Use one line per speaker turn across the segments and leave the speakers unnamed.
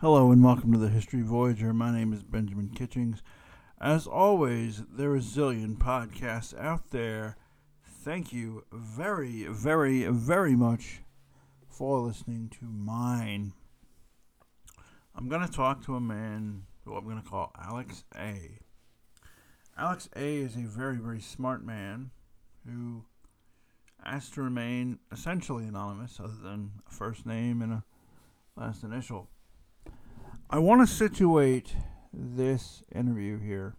Hello and welcome to the History Voyager. My name is Benjamin Kitchings. As always, there are a zillion podcasts out there. Thank you very, very, very much for listening to mine. I'm going to talk to a man who I'm going to call Alex A. Alex A is a very, very smart man who asked to remain essentially anonymous, other than a first name and a last initial. I want to situate this interview here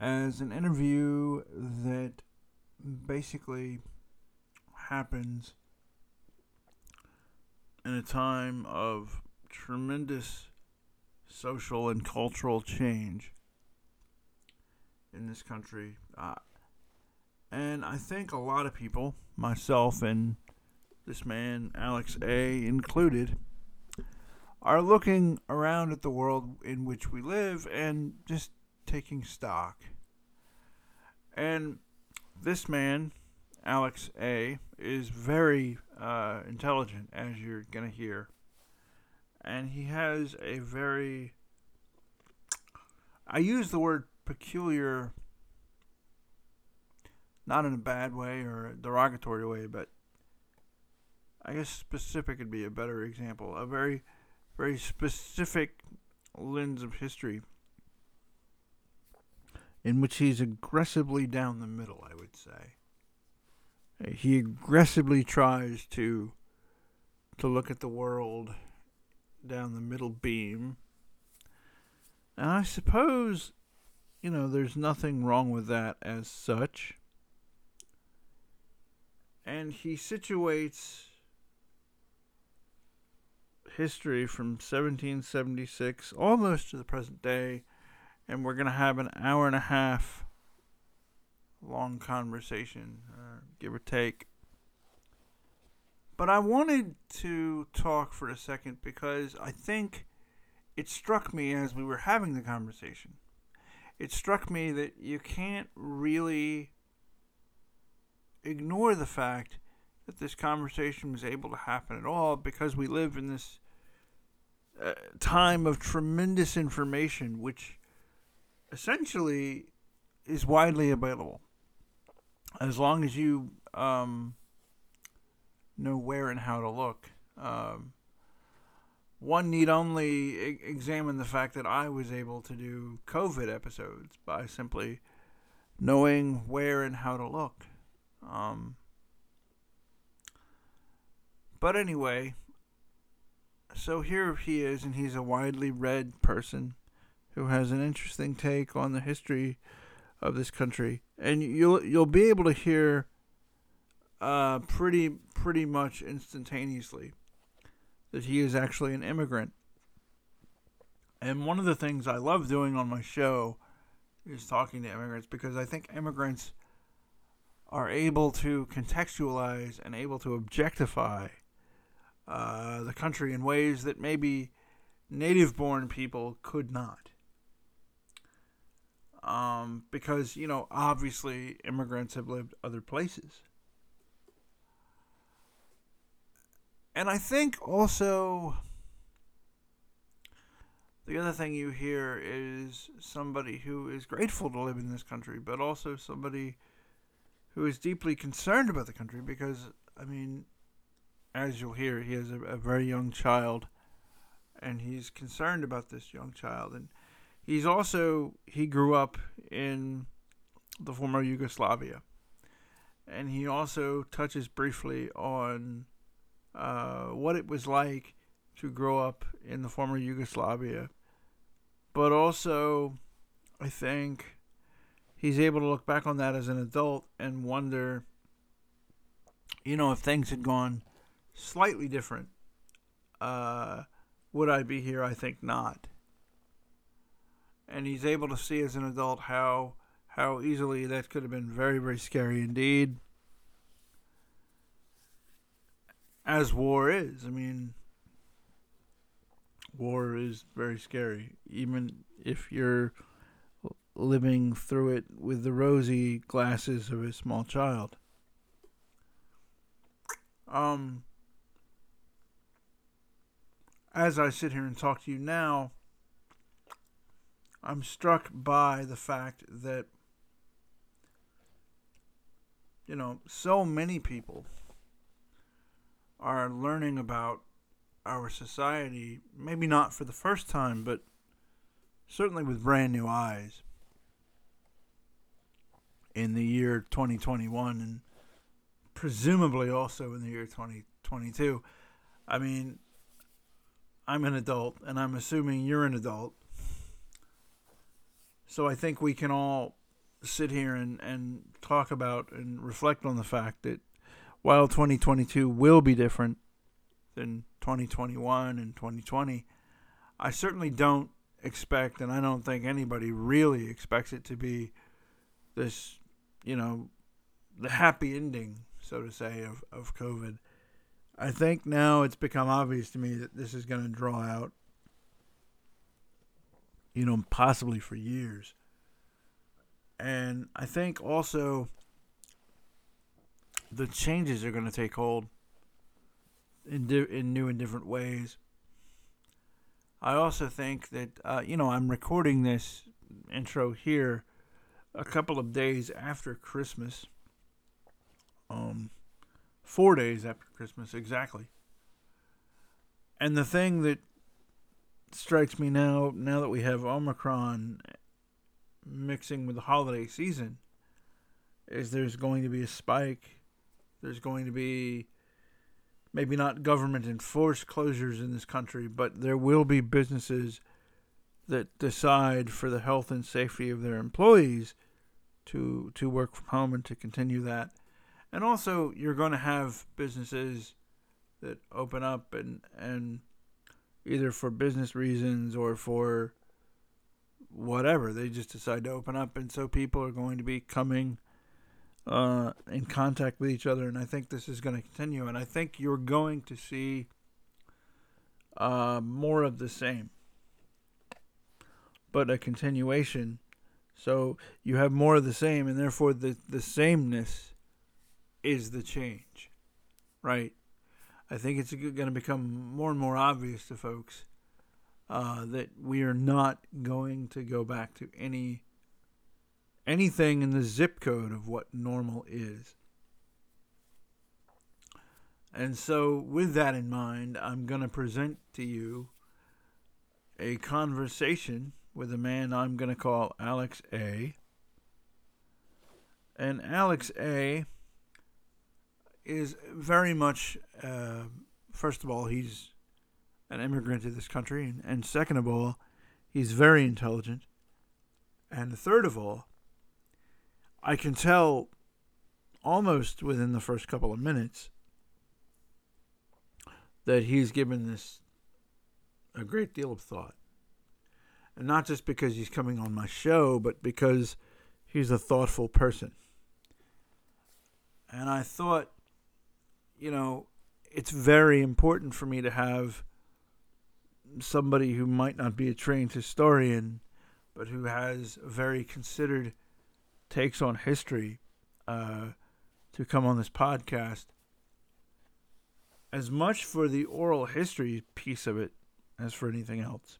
as an interview that basically happens in a time of tremendous social and cultural change in this country. Uh, and I think a lot of people, myself and this man, Alex A., included, are looking around at the world in which we live and just taking stock. And this man, Alex A., is very uh, intelligent, as you're going to hear. And he has a very, I use the word peculiar, not in a bad way or a derogatory way, but I guess specific would be a better example. A very very specific lens of history in which he's aggressively down the middle, I would say. He aggressively tries to to look at the world down the middle beam. And I suppose, you know, there's nothing wrong with that as such. And he situates history from 1776 almost to the present day, and we're going to have an hour and a half long conversation, uh, give or take. But I wanted to talk for a second because I think it struck me as we were having the conversation. It struck me that you can't really ignore the fact that this conversation was able to happen at all because we live in this time of tremendous information, which essentially is widely available. As long as you um, know where and how to look. Um, one need only e- examine the fact that I was able to do COVID episodes by simply knowing where and how to look. Um, but anyway, so here he is, and he's a widely read person who has an interesting take on the history of this country, and you'll you'll be able to hear uh, pretty pretty much instantaneously that he is actually an immigrant. And one of the things I love doing on my show is talking to immigrants because I think immigrants are able to contextualize and able to objectify uh, the country in ways that maybe native born people could not. Um, because, you know, obviously immigrants have lived other places. And I think also the other thing you hear is somebody who is grateful to live in this country, but also somebody who is deeply concerned about the country because, I mean, as you'll hear, he has a, a very young child, and he's concerned about this young child. And he's also he grew up in the former Yugoslavia, and he also touches briefly on uh, what it was like to grow up in the former Yugoslavia, but also, I think he's able to look back on that as an adult and wonder, you know, if things had gone slightly different. Uh, would I be here? I think not. And he's able to see as an adult how how easily that could have been very very scary indeed. As war is, I mean, war is very scary, even if you're living through it with the rosy glasses of a small child. Um, as I sit here and talk to you now, I'm struck by the fact that, you know, so many people are learning about our society, maybe not for the first time, but certainly with brand new eyes in the year 2021 and presumably also in the year 2022. I mean, I'm an adult and I'm assuming you're an adult. So I think we can all sit here and, and talk about and reflect on the fact that while 2022 will be different than 2021 and 2020, I certainly don't expect, and I don't think anybody really expects it to be this, you know, the happy ending, so to say, of, of COVID. I think now it's become obvious to me that this is going to draw out, you know, possibly for years. And I think also the changes are going to take hold in di- in new and different ways. I also think that uh, you know I'm recording this intro here a couple of days after Christmas. Um, four days after Christmas exactly. And the thing that strikes me now, now that we have Omicron mixing with the holiday season, is there's going to be a spike. There's going to be maybe not government enforced closures in this country, but there will be businesses that decide for the health and safety of their employees to to work from home and to continue that. And also you're going to have businesses that open up and and either for business reasons or for whatever they just decide to open up and so people are going to be coming uh, in contact with each other, and I think this is going to continue. And I think you're going to see uh, more of the same, but a continuation. So you have more of the same, and therefore the the sameness is the change, right? I think it's going to become more and more obvious to folks uh, that we are not going to go back to any anything in the zip code of what normal is. And so, with that in mind, I'm going to present to you a conversation with a man I'm going to call Alex A. And Alex A is very much, uh, first of all, he's an immigrant to this country. And, and second of all, he's very intelligent. And third of all, I can tell almost within the first couple of minutes that he's given this a great deal of thought. And not just because he's coming on my show, but because he's a thoughtful person. And I thought, you know, it's very important for me to have somebody who might not be a trained historian, but who has very considered takes on history uh, to come on this podcast. As much for the oral history piece of it as for anything else.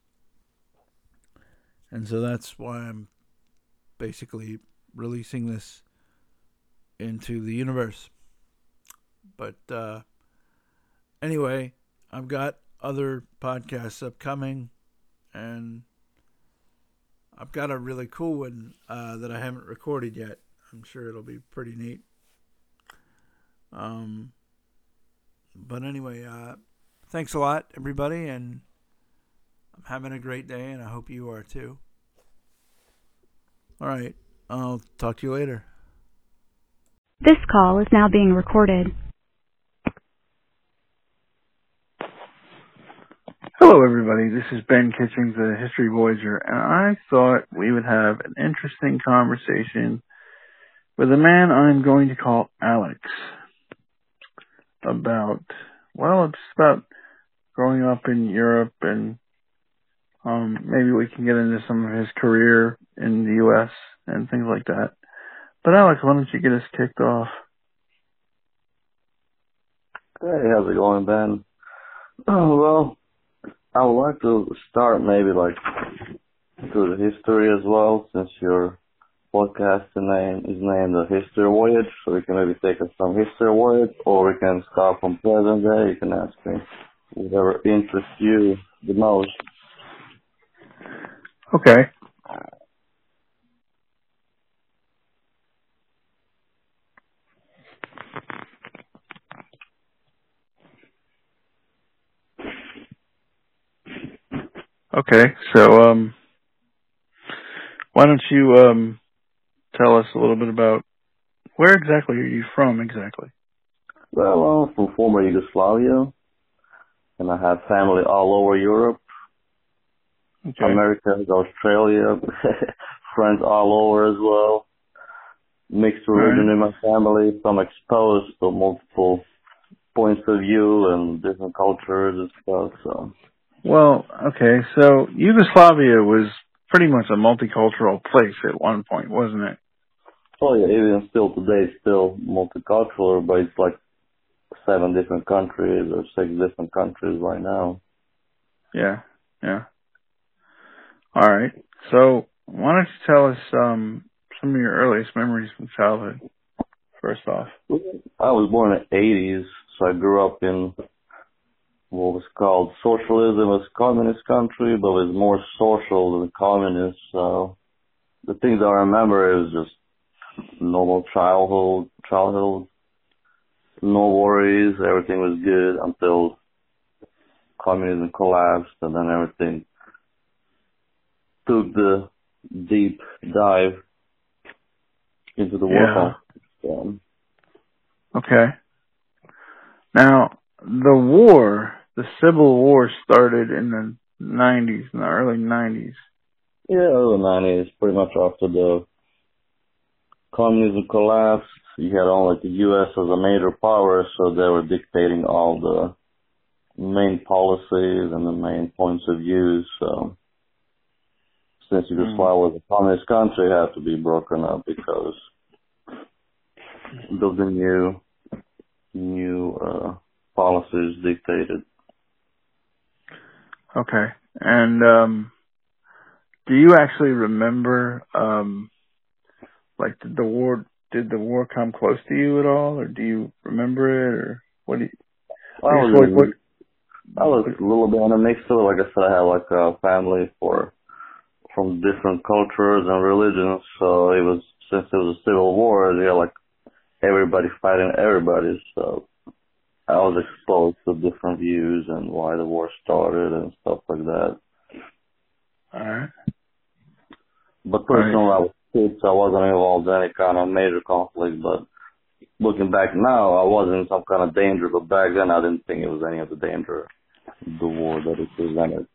And so that's why I'm basically releasing this into the universe. But uh, anyway, I've got other podcasts upcoming, and I've got a really cool one uh, that I haven't recorded yet. I'm sure it'll be pretty neat. Um, but anyway, uh, thanks a lot, everybody, and I'm having a great day, and I hope you are too. All right, I'll talk to you later.
This call is now being recorded.
Hello, everybody. This is Ben Kitchings, the History Voyager, and I thought we would have an interesting conversation with a man I'm going to call Alex about, well, it's about growing up in Europe and um, maybe we can get into some of his career in the U.S. and things like that. But Alex, why don't you get us kicked off?
Hey, how's it going, Ben? Oh, well, I would like to start maybe like through the history as well, since your podcast name is named the History Voyage, so we can maybe take us some history voyage, or we can start from present day. You can ask me whatever interests you the most.
Okay. Okay, so um, why don't you um, tell us a little bit about where exactly are you from exactly?
Well, I'm from former Yugoslavia, and I have family all over Europe,
Okay.
America, Australia, friends all over as well. Mixed religion
Right.
in my family, so I'm exposed to multiple points of view and different cultures and stuff. So
Well, okay, so Yugoslavia was pretty much a multicultural place at one point, wasn't it?
Oh yeah, even still today, it's still multicultural, but it's like seven different countries or six different countries right now.
Yeah, yeah. All right. So why don't you tell us um, some of your earliest memories from childhood? First off.
I was born in the 80s, so I grew up in what was called socialism. Was communist country, but it was more social than communist. So the things I remember is just normal childhood, childhood, no worries, everything was good until communism collapsed, and then everything took the deep dive into the
Yeah. Okay. Now the war, the Civil War, started in the '90s, in the early '90s.
Yeah, early nineties, pretty much after the communism collapsed. You had only the U.S. as a major power, so they were dictating all the main policies and the main points of view. So, since Yugoslavia was a communist country, it had to be broken up because of the new new uh, policies dictated.
Okay. And um, do you actually remember, um, like, did the war did the war come close to you at all, or do you remember it, or what do you?
I was,
like, what,
I was a little bit on a mix of it. Like I said, I had like a family for from different cultures and religions, so it was since it was a civil war, they had like everybody fighting everybody. So I was exposed to different views and why the war started and stuff like that.
all right.
But personally, I was kids, so I wasn't involved in any kind of major conflict. But looking back now, I wasn't in some kind of danger. But back then, I didn't think it was any of the danger, the war that it presented.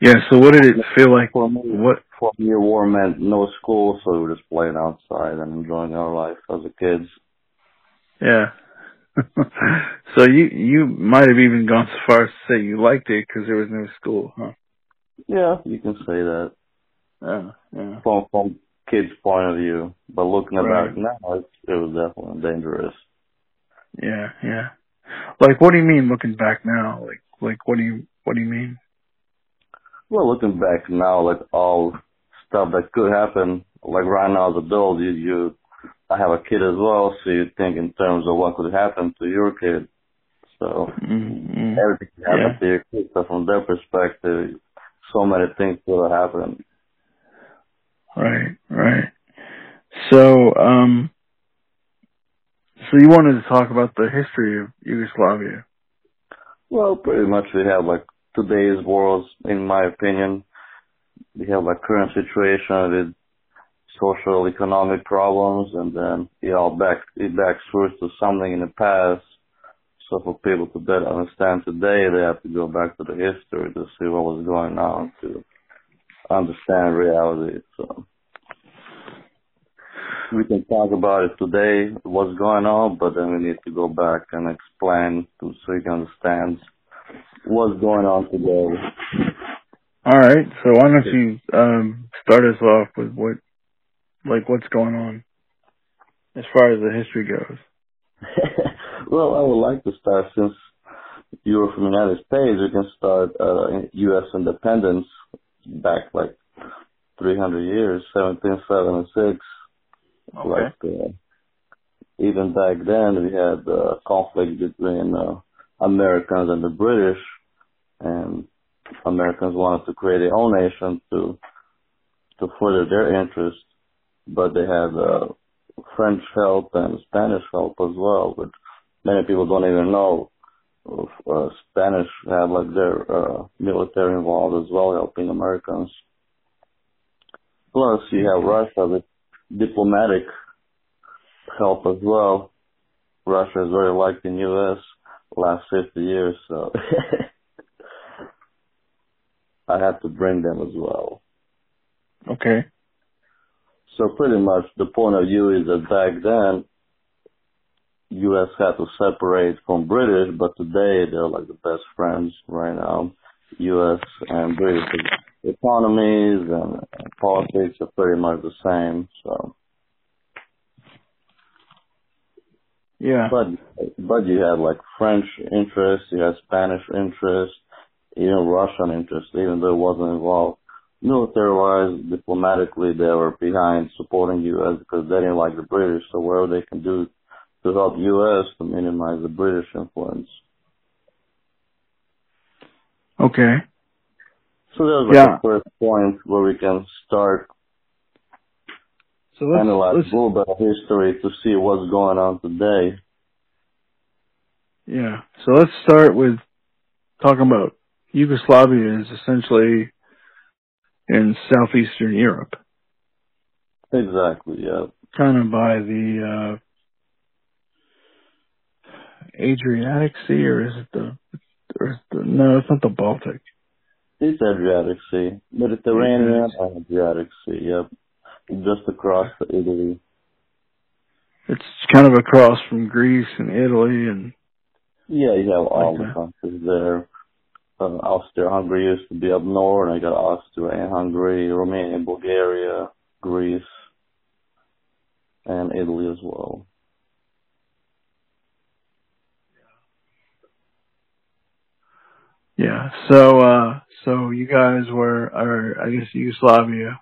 Yeah. So what did it feel like?
For me,
What?
for me, war meant no school, so we were just playing outside and enjoying our life as a kids.
Yeah. So you you might have even gone so far as to say you liked it because there was no school, huh?
Yeah, you can say that
Yeah. Yeah.
from from kids' point of view. But looking
Right.
back now, it, it was definitely dangerous.
Yeah. Yeah. Like, what do you mean looking back now? Like, like what do you what do you mean?
Well, looking back now, like all stuff that could happen, like right now as adult, you, you, I have a kid as well, so you think in terms of what could happen to your kid. So
Mm-hmm.
everything can happen
Yeah.
to your kid. So from their perspective, so many things could have happened.
Right. Right. So, um, so you wanted to talk about the history of Yugoslavia?
Well, pretty much we have like today's world, in my opinion, we have like current situation with social economic problems and then it all back, it backs first to something in the past. So for people to better understand today, they have to go back to the history to see what was going on to understand reality. So we can talk about it today, what's going on, but then we need to go back and explain to so you can understand what's going on today.
All right. So why don't you um, start us off with what, like, what's going on as far as the history goes?
well, I would like to start since you're from the United States, you can start uh, U.S. independence back like 300 years, 1776.
Okay.
Like uh, even back then, we had uh, conflict between uh, Americans and the British, and Americans wanted to create their own nation to to further their interest, but they have uh, French help and Spanish help as well, which many people don't even know. Uh, Spanish have like their uh, military involved as well, helping Americans. Plus, you have Russia with diplomatic help as well. Russia is very liked in U.S. last 50 years, so I have to bring them as well.
Okay.
So pretty much the point of view is that back then, U.S. had to separate from British, but today they're like the best friends right now. U.S. and British economies and, politics are pretty much the same. So,
Yeah.
but but you had like French interest, you had Spanish interest, even Russian interest, even though it wasn't involved military-wise, diplomatically, they were behind supporting U.S. because they didn't like the British. So whatever they can do to help U.S. to minimize the British influence.
Okay.
So that was like
Yeah.
the first point where we can start
So let's,
analyze
let's
a little bit of history to see what's going on today.
yeah. So let's start with talking about Yugoslavia is essentially in southeastern Europe,
Exactly, yeah.
kind of by the uh, Adriatic Sea, or is it the? Or is the no, it's not the Baltic.
It's Adriatic Sea, but Mediterranean and Adriatic Sea, yep. Just across Italy.
It's kind of across from Greece and Italy, and
Yeah, you have all
Okay.
the countries there. Uh, Austria-Hungary used to be up north, I got Austria and Hungary, Romania, Bulgaria, Greece, and Italy as well.
yeah. So, uh, so you guys were, or I guess Yugoslavia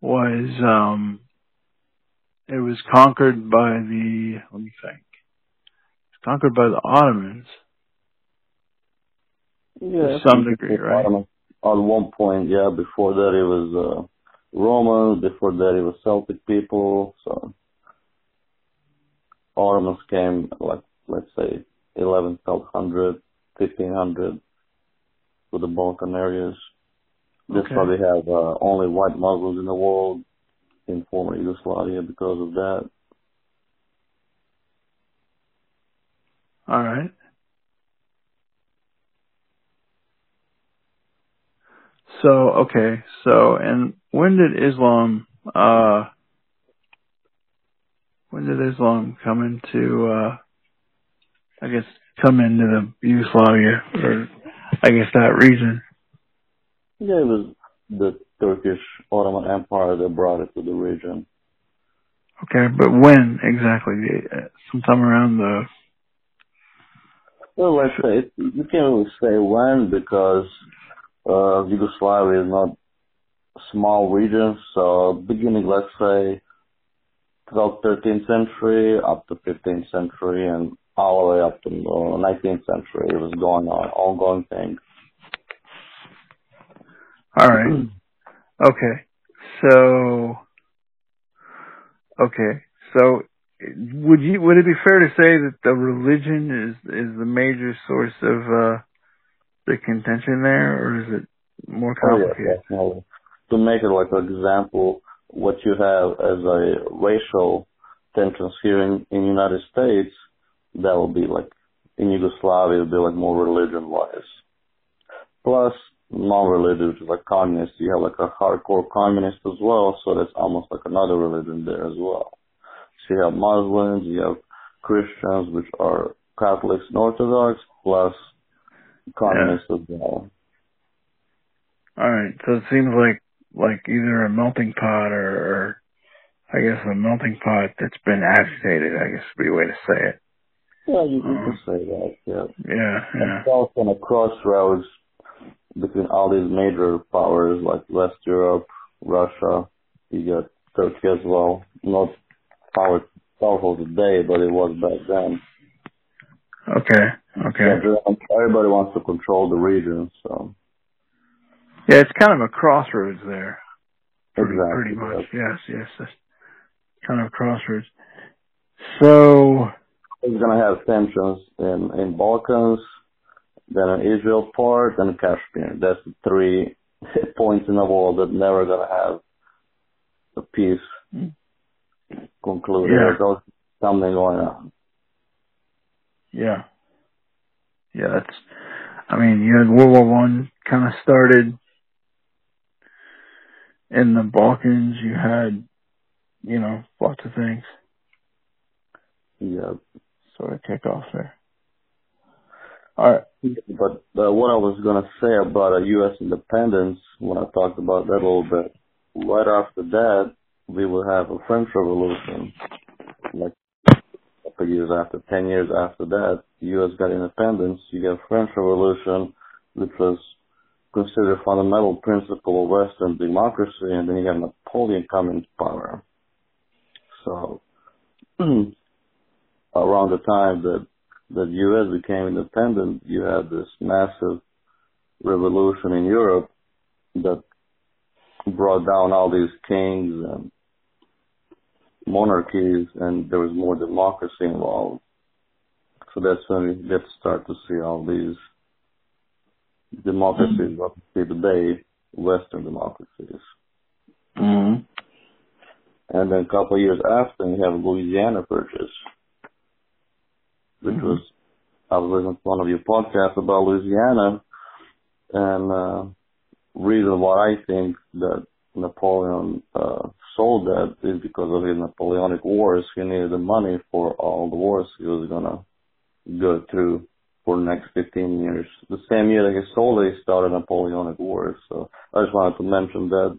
was, um, it was conquered by the. Let me think. Conquered by the Ottomans.
Yeah,
some degree, right?
On, on one point, yeah. Before that, it was uh, Romans. Before that, it was Celtic people. So Ottomans came, like let's say, 1100, 1500 to the Balkan areas. That's
Okay.
why we have uh, only white Muslims in the world in former Yugoslavia because of that.
All right. So okay, so and when did Islam uh when did Islam come into uh I guess come into the Yugoslavia or I guess that region?
Yeah, it was the Turkish Ottoman Empire that brought it to the region.
Okay, but when exactly? Sometime around the
Well, let's say you can't really say when because uh, Yugoslavia is not small region. So beginning, let's say, 12th, 13th century up to 15th century and all the way up to uh, 19th century, it was going on, ongoing thing.
all right. Okay. So okay. So would you would it be fair to say that the religion is is the major source of uh the contention there or is it more
Oh, yeah,
complicated?
definitely. To make it like an example, what you have as a racial tensions here in, in United States, that will be like in Yugoslavia, it would be like more religion wise. Plus non-religious, like communist. You have like a hardcore communist as well, so that's almost like another religion there as well. So you have Muslims, you have Christians, which are Catholics and Orthodox, plus communists as well.
All right. So it seems like like either a melting pot or, or I guess a melting pot that's been agitated, I guess would be a way to say it.
Yeah, you, you can um, say that. Yeah.
Yeah, yeah.
It's also on a crossroads between all these major powers like West Europe, Russia. You got Turkey as well. Not power, powerful today, but it was back then.
Okay, okay.
Everybody wants to control the region, so.
Yeah, it's kind of a crossroads there. Pretty,
Exactly,
pretty much. Yes, yes. That's kind of a crossroads. So,
It's gonna have tensions in in Balkans, then an Israel part, and Kashmir. That's the three points in the world that never gonna have a peace concluded.
Yeah.
There's something going on.
yeah. Yeah, that's, I mean, you had World War One kind of started in the Balkans. You had, you know, lots of things
Yeah.
sort of kick off there. All right.
But uh, what I was gonna say about U.S. independence, when I talked about that a little bit, right after that, we will have a French Revolution. Like couple years after, ten years after that, the U.S. got independence. You get French Revolution, which was considered a fundamental principle of Western democracy, and then you have Napoleon coming to power. So around the time that the U.S. became independent, you had this massive revolution in Europe that brought down all these kings and monarchies, and there was more democracy involved. So that's when we get to start to see all these democracies what we see today, Western democracies.
Mm-hmm.
And then a couple of years after, we have Louisiana Purchase, which was, I was listening to one of your podcasts about Louisiana, and uh, reason why I think that Napoleon uh, sold that is because of his Napoleonic Wars. He needed the money for all the wars he was gonna go through for the next 15 years. The same year that he sold it, he started Napoleonic Wars. So I just wanted to mention that.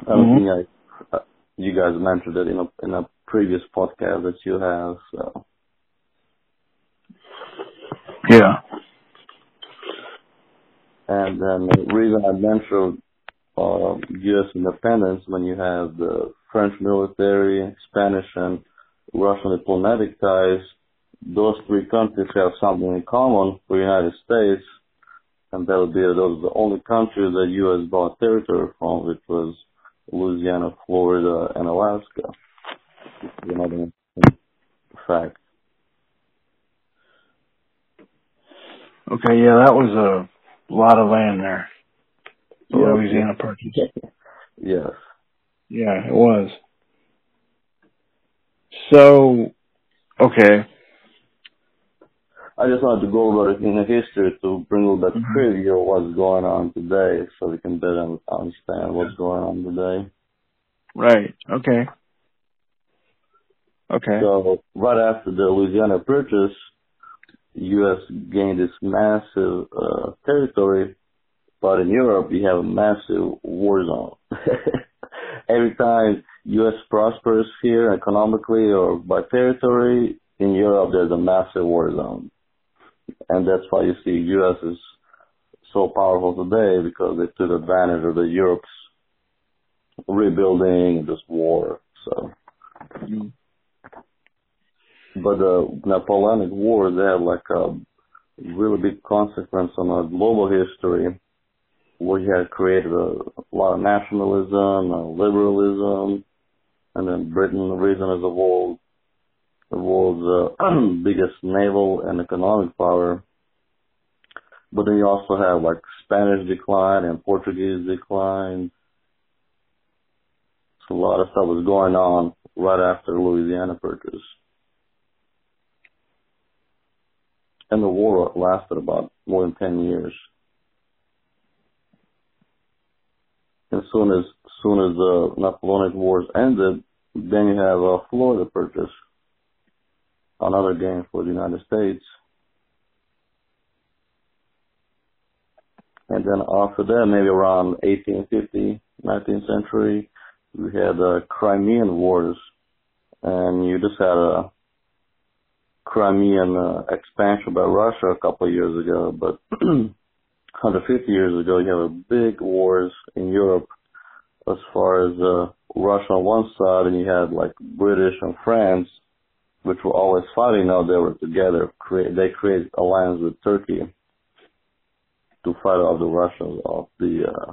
I don't
Mhm.
think I, uh, you guys mentioned it in a in a previous podcast that you have. So
Yeah.
and then the reason I mentioned uh, U.S. independence when you have the French military, Spanish, and Russian diplomatic ties, those three countries have something in common the United States, and that would be those the only countries that U.S. bought territory from, which was Louisiana, Florida, and Alaska. Another fact.
Okay, yeah, that was a lot of land there. The
Yeah.
Louisiana Purchase.
Yes.
Yeah, it was. So, okay.
I just wanted to go over it in the history to bring a little bit
Mhm.
trivia of what's going on today so we can better understand what's going on today.
Right. Okay. Okay.
So right after the Louisiana Purchase, U.S. gained this massive uh, territory, but in Europe you have a massive war zone. Every time U.S. prospers here economically or by territory, in Europe there's a massive war zone, and that's why you see U.S. is so powerful today because they took advantage of the Europe's rebuilding this war. So.
Mhm.
But the Napoleonic War they had like a really big consequence on our global history, you had created a, a lot of nationalism, uh, liberalism, and then Britain, the reason is the world, the world's uh, biggest naval and economic power. But then you also have like Spanish decline and Portuguese decline. So a lot of stuff was going on right after Louisiana Purchase. and the war lasted about more than 10 years. As soon as, soon as the Napoleonic Wars ended, then you have a Florida Purchase, another game for the United States. And then after that, maybe around 1850, 19th century, we had the Crimean Wars, and you just had a Crimean uh, expansion by Russia a couple of years ago, but 150 years ago, you have a big wars in Europe as far as uh, Russia on one side, and you had like British and France, which were always fighting. Now they were together. Create, they created alliance with Turkey to fight off the Russians off the uh,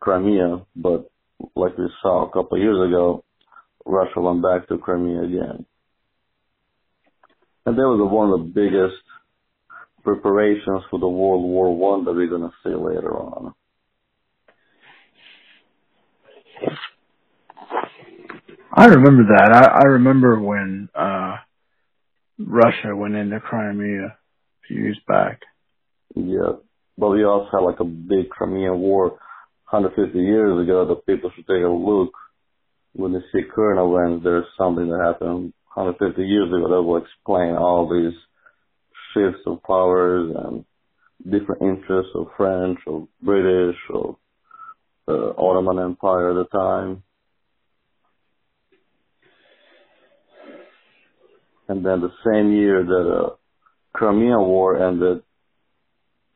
Crimea. But like we saw a couple of years ago, Russia went back to Crimea again. And that was one of the biggest preparations for the World War One that we're going to see later on.
I remember that. I, I remember when uh Russia went into Crimea a few years back.
Yeah, but we also had like a big Crimean War 150 years ago that people should take a look when they see current events. There's something that happened 150 years ago that will explain all these shifts of powers and different interests of French or British or the Ottoman Empire at the time. And then the same year that uh, Crimean War ended,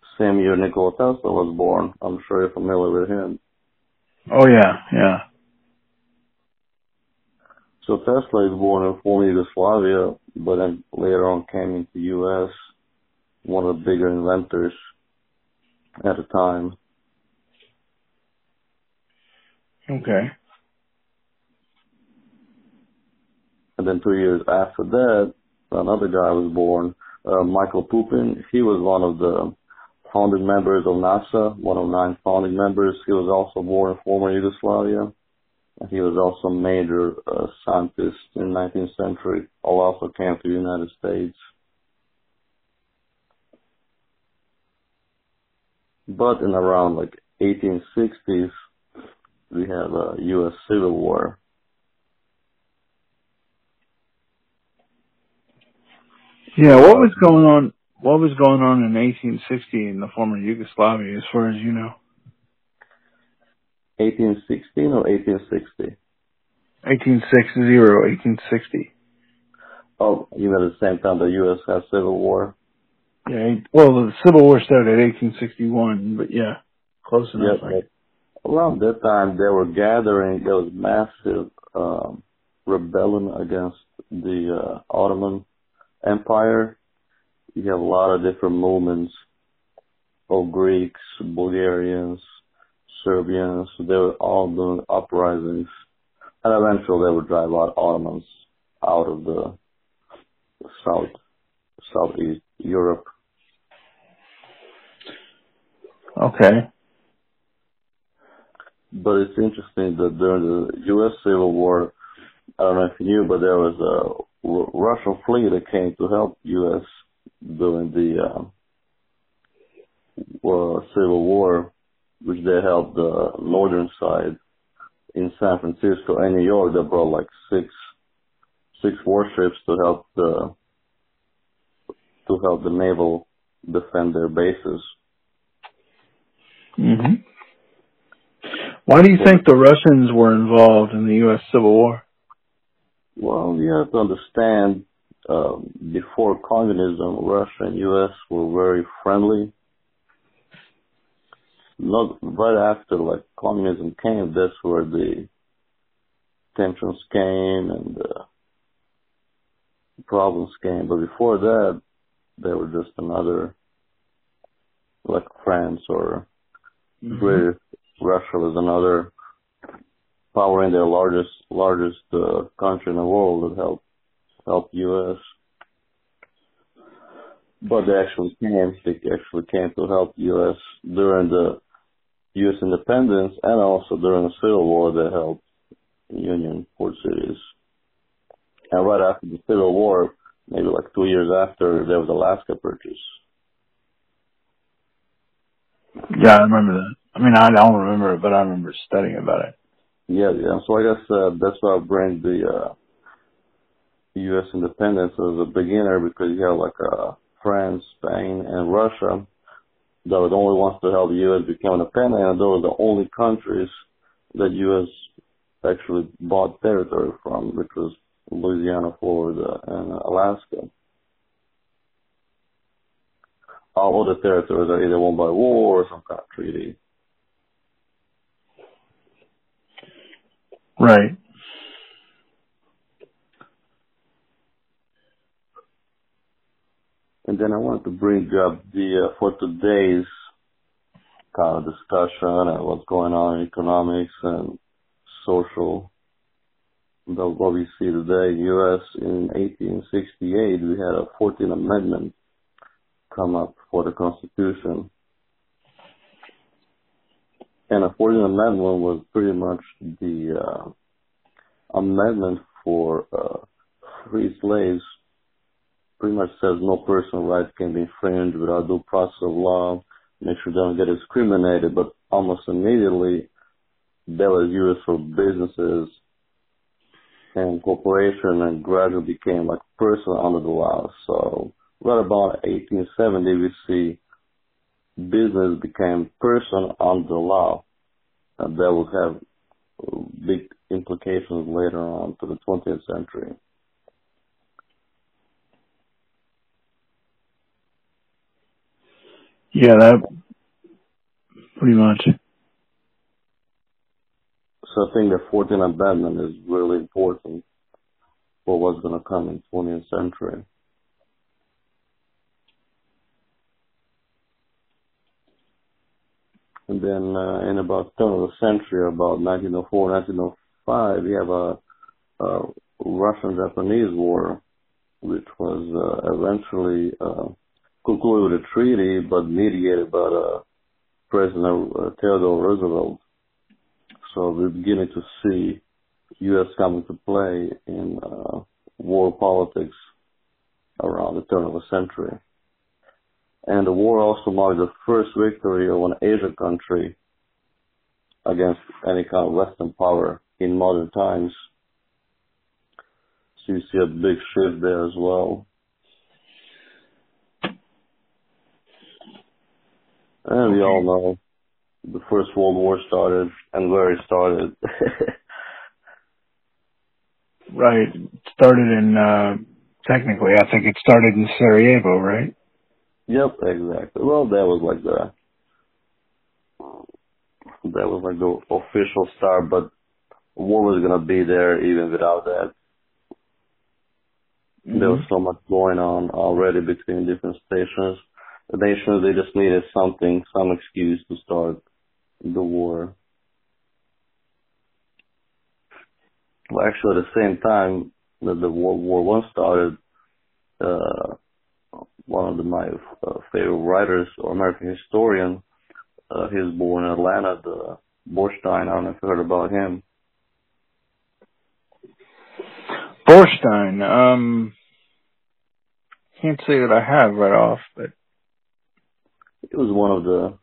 the same year Nikola Tesla was born. I'm sure you're familiar with him.
Oh yeah, yeah.
So Tesla is born in former Yugoslavia, but then later on came into U.S. One of the bigger inventors at the time.
Okay.
And then two years after that, another guy was born, uh, Michael Pupin. He was one of the founding members of NASA, one of nine founding members. He was also born in former Yugoslavia. He was also a major uh, scientist in 19th century. All also came to the United States. But in around like 1860s, we have a U.S. Civil War.
Yeah, what was going on? What was going on in 1860 in the former Yugoslavia, as far as you know?
1816 or 1860?
1860, 1860.
Oh, you know, at the same time the U.S. had Civil War?
Yeah, well, the Civil War started in 1861, but yeah, close enough.
Yep. Around that time, they were gathering. There was massive um, rebellion against the uh, Ottoman Empire. You have a lot of different movements of Greeks, Bulgarians, Serbians. They were all doing uprisings, and eventually they would drive out Ottomans out of the south, southeast Europe.
Okay.
But it's interesting that during the U.S. Civil War, I don't know if you knew, but there was a R- Russian fleet that came to help U.S. during the uh, uh, Civil War, which they helped the northern side in San Francisco and New York. They brought like six six warships to help the to help the naval defend their bases.
Hmm Why do you think the Russians were involved in the U.S. Civil War?
Well, you have to understand, uh, before communism, Russia and U.S. were very friendly. Not right after like communism came, that's where the tensions came and uh, problems came. But before that, they were just another like France or
Mm-hmm.
British. Russia was another power in their largest largest uh, country in the world that helped help U.S. But they actually came. They actually came to help U.S. during the U.S. independence and also during the Civil War. They helped Union port cities. And right after the Civil War, maybe like two years after, there was Alaska Purchase.
Yeah, I remember that. I mean, I don't remember it, but I remember studying about it.
Yeah, yeah. So like I said, that's why I bring the uh, U.S. independence as a beginner because you have like uh, France, Spain, and Russia that were the only ones to help the U.S. become independent, and those were the only countries that U.S. actually bought territory from, which was Louisiana, Florida, and Alaska. All other territories are either won by war or some kind of treaty.
Right.
And then I wanted to bring up the uh, for today's kind of discussion and what's going on in economics and social. The, what we see today in U.S. in 1868, we had a 14th Amendment come up for the Constitution. And a 14th Amendment was pretty much the uh, amendment for uh, free slaves pretty much says no personal rights can be infringed without due process of law, make sure they don't get discriminated, but almost immediately that was used for businesses and corporation and gradually became like personal under the law. So right about 1870 we see business became personal under law. And that will have big implications later on to the 20th century.
Yeah, that pretty much.
So I think the 14th Amendment is really important for what's going to come in 20th century. And then uh, in about turn of the century, about 1904, 1905, we have a, a Russian-Japanese war, which was uh, eventually uh, concluded with a treaty, but mediated by President uh, Theodore Roosevelt. So we're beginning to see U.S. coming to play in uh, world politics around the turn of the century. And the war also marked the first victory of an Asian country against any kind of Western power in modern times. So you see a big shift there as well. And we all know the First World War started and where it started.
right. It started in, uh, technically, I think it started in Sarajevo, right?
Yep, exactly. Well, that was like the, that was like the official start, but war was gonna be there even without that. Mm-hmm. There was so much going on already between different stations the nation they just needed something, some excuse to start the war. Well, actually, at the same time that the World War One started, uh, one of the, my uh, favorite writers or American historian, uh, he was born in Atlanta, the Boorstin. I don't know if you heard about him.
Borstein. um, can't say that I have right off, but
he was one of the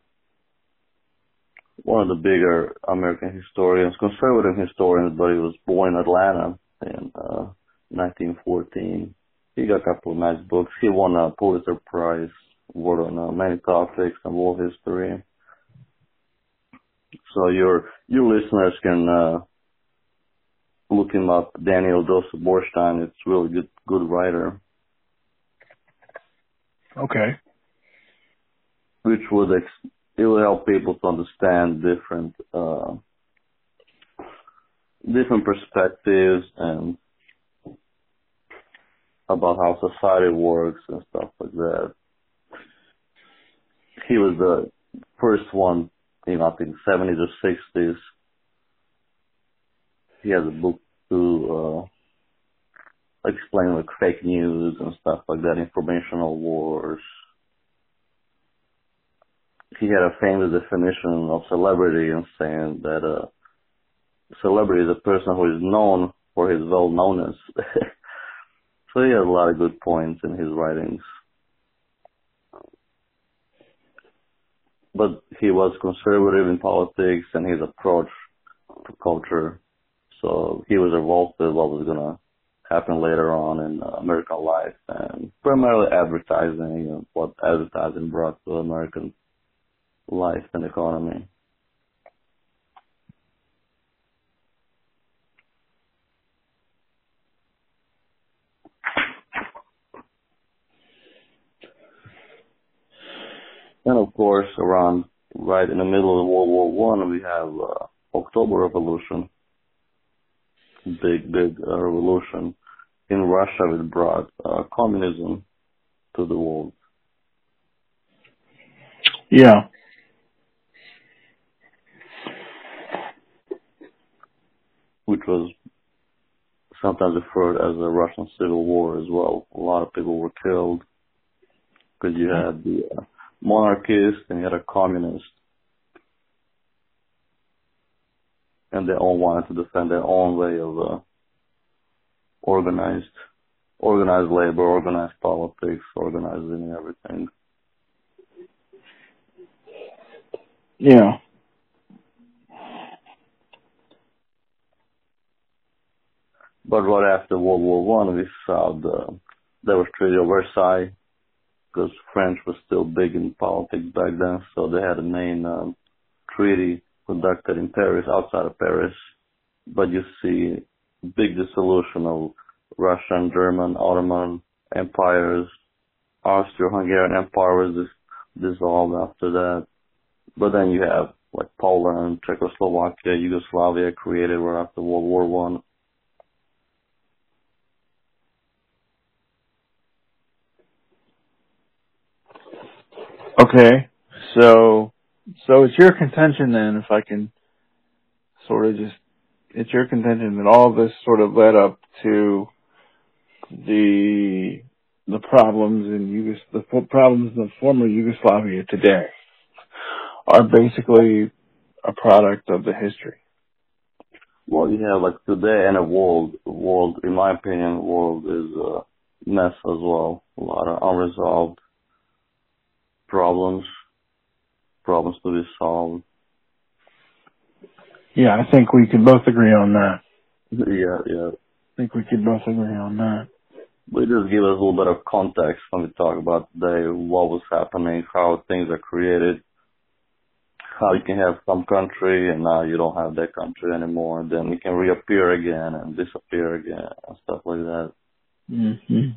one of the bigger American historians, conservative historians, but he was born in Atlanta in uh, 1914. He got a couple of nice books. He won a Pulitzer Prize, wrote on uh, many topics and world history. So your your listeners can uh, look him up, Daniel Joseph Boorstin. It's really good good writer.
Okay
which would ex- it will help people to understand different uh, different perspectives and about how society works and stuff like that. He was the first one, you know, I think 70s or 60s. He has a book to uh, explain like fake news and stuff like that, informational wars he had a famous definition of celebrity and saying that a celebrity is a person who is known for his well-knownness. so he has a lot of good points in his writings. But he was conservative in politics and his approach to culture. So he was involved with what was going to happen later on in uh, American life and primarily advertising and what advertising brought to American life and economy. And of course, around right in the middle of World War One, we have uh, October Revolution, big big uh, revolution. In Russia, it brought uh, communism to the world.
Yeah.
which was sometimes referred as a Russian Civil War as well. A lot of people were killed because you had the uh, monarchist and had a communist, and they all wanted to defend their own way of uh, organized, organized labor, organized politics, organizing everything.
Yeah.
But right after World War One, we saw the there was Treaty of Versailles because French was still big in politics back then, so they had a main um, treaty conducted in Paris, outside of Paris. But you see big dissolution of Russian, German, Ottoman empires. Austro-Hungarian Empire was dis- dissolved after that. But then you have like Poland, Czechoslovakia, Yugoslavia created right after World War One.
Okay. So, so it's your contention then, if I can sort of just, it's your contention that all this sort of led up to the, the problems in Yugos, the problems in the former Yugoslavia today are basically a product of the history.
Well, yeah, like today and a world, world, in my opinion, world is a mess as well. A lot of unresolved problems, problems to be solved.
Yeah, I think we could both agree on that.
Yeah, yeah.
I think we could both agree on that.
But just give us a little bit of context when we talk about today, what was happening, how things are created, how you can have some country and now you don't have that country anymore, then it can reappear again and disappear again and stuff like that.
hmm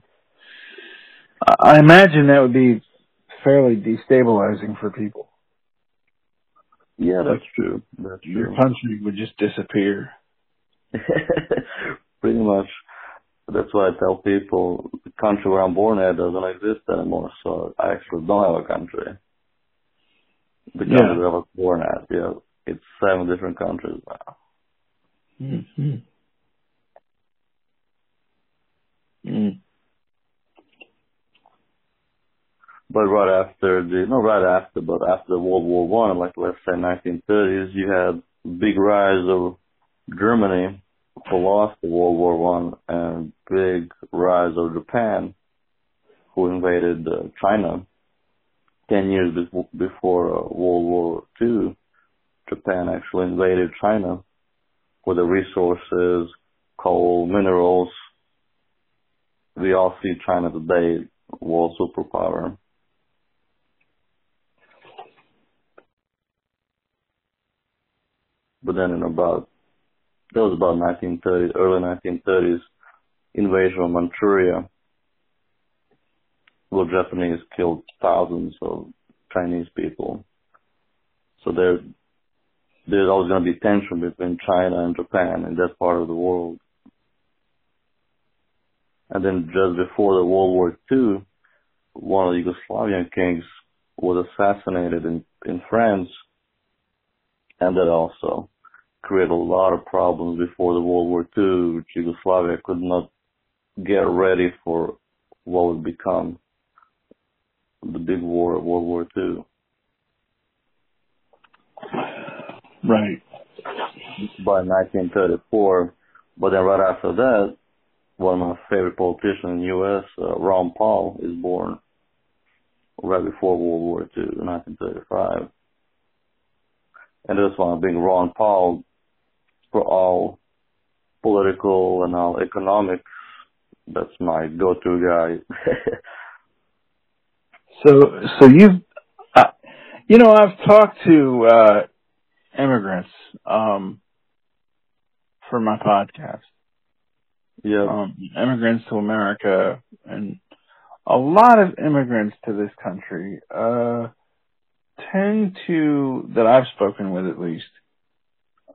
I imagine that would be fairly destabilizing for people.
Yeah, that's true. That's
Your country would just disappear.
Pretty much. That's why I tell people the country where I'm born at doesn't exist anymore, so I actually don't have a country. The country
Yeah.
where I was born at, yeah. It's seven different countries now.
hmm Mm.
But right after the, not right after, but after World War One, like let's say 1930s, you had big rise of Germany, who lost the World War One, and big rise of Japan, who invaded uh, China. Ten years before, before uh, World War Two, Japan actually invaded China with the resources, coal, minerals. We all see China today, world superpower. But then in about, that was about 1930s, early 1930s, invasion of Manchuria. where Japanese killed thousands of Chinese people. So there, there's always going to be tension between China and Japan in that part of the world. And then just before the World War II, one of the Yugoslavian kings was assassinated in, in France. And that also created a lot of problems before the World War II, Yugoslavia could not get ready for what would become the big war of World War II.
Right.
by 1934. But then right after that, one of my favorite politicians in the U.S., uh, Ron Paul, is born right before World War II, 1935. And this one being Ron Paul for all political and all economics. That's my go-to guy.
So, so you've, uh, you know, I've talked to, uh, immigrants, um, for my podcast,
yeah.
um, immigrants to America and a lot of immigrants to this country, uh, tend to, that I've spoken with at least,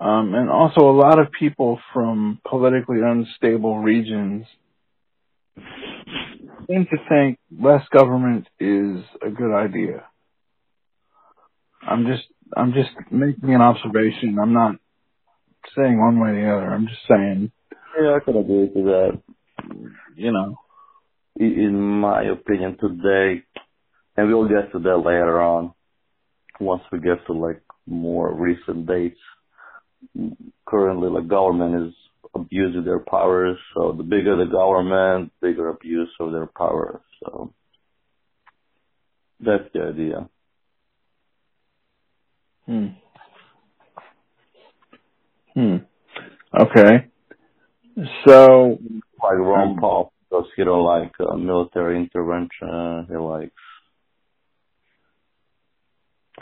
um, and also a lot of people from politically unstable regions seem to think less government is a good idea. I'm just, I'm just making an observation. I'm not saying one way or the other. I'm just saying,
Yeah, I can agree to that.
you know,
In my opinion, today, and we'll get to that later on, once we get to like more recent dates. Currently, like government is abusing their powers, so the bigger the government, bigger abuse of their power. So that's the idea.
Hmm. Hmm. Okay. So,
Like Ron Paul, because he don't like uh, military intervention. He likes.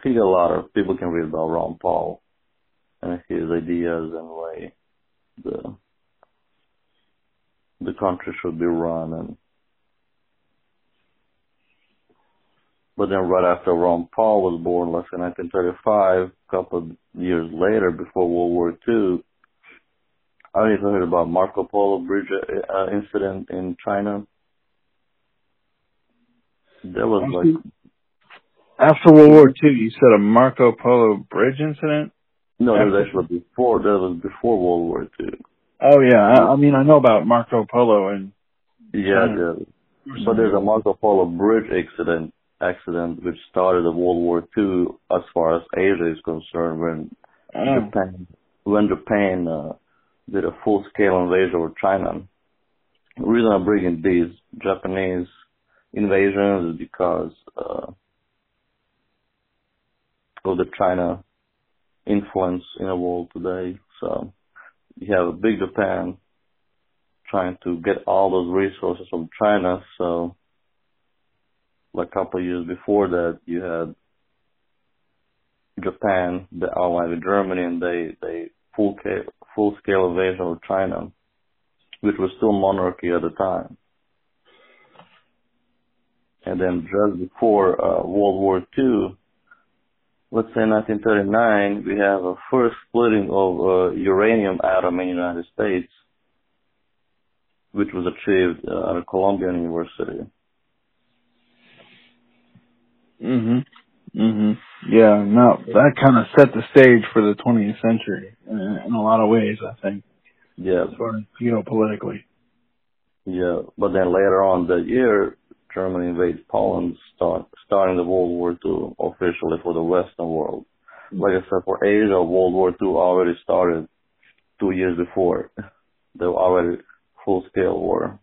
He got a lot of people can read about Ron Paul and his ideas and way the the country should be run and but then right after Ron Paul was born, let's say 1935, a couple of years later, before World War II, I you heard about Marco Polo bridge uh, incident in China. That was like
after World War II, you said a Marco Polo bridge incident?
no, that was actually before. That was before World War II.
Oh yeah, I, I mean I know about Marco Polo and
Yeah, the, but there's a Marco Polo bridge accident accident which started the World War II as far as Asia is concerned when
Oh.
Japan when Japan uh, did a full scale invasion of China. The reason I'm bringing these Japanese invasions is because uh, of the China influence in the world today. So you have a big Japan trying to get all those resources from China. So like a couple of years before that, you had Japan, the allied with Germany, and they they full scale full scale invasion of China, which was still monarchy at the time. And then just before uh, World War II, let's say 1939, we have a first splitting of uh, uranium atom in the United States, which was achieved uh, at Columbia University.
Mhm. Mhm. Yeah. No, that kind of set the stage for the 20th century in, in a lot of ways. I think,
Yeah,
as far as geopolitically.
Yeah, but then later on that year, Germany invades Poland, start, starting the World War II officially for the Western world. Like I said, for Asia, World War II already started two years before. Were already full scale war.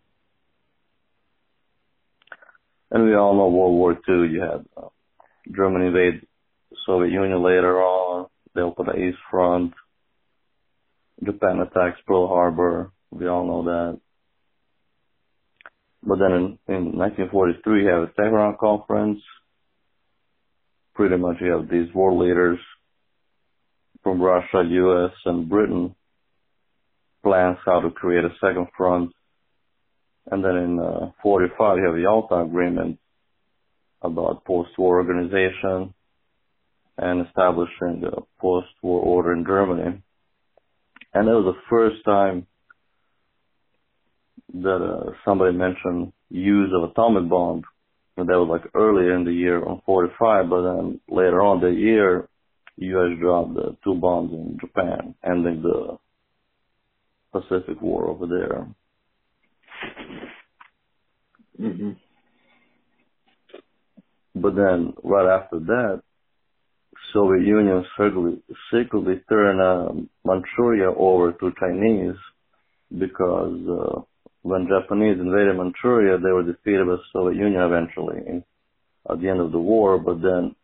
And we all know World War II, you had uh, Germany invade Soviet Union later on, they opened the East Front, Japan attacks Pearl Harbor, we all know that. But then in, in 1943, you have a Tehran conference. Pretty much you have these war leaders from Russia, US, and Britain plans how to create a second front. And then in uh, 45, you have the Yalta Agreement about post-war organization and establishing the post-war order in Germany. And that was the first time that uh, somebody mentioned use of atomic bomb. And that was like earlier in the year on 45, but then later on the year, U.S. dropped the two bombs in Japan, ending the Pacific War over there.
Mhm.
But then right after that, Soviet Union secretly, secretly turned uh, Manchuria over to Chinese because uh, when Japanese invaded Manchuria, they were defeated by Soviet Union eventually in, at the end of the war. But then,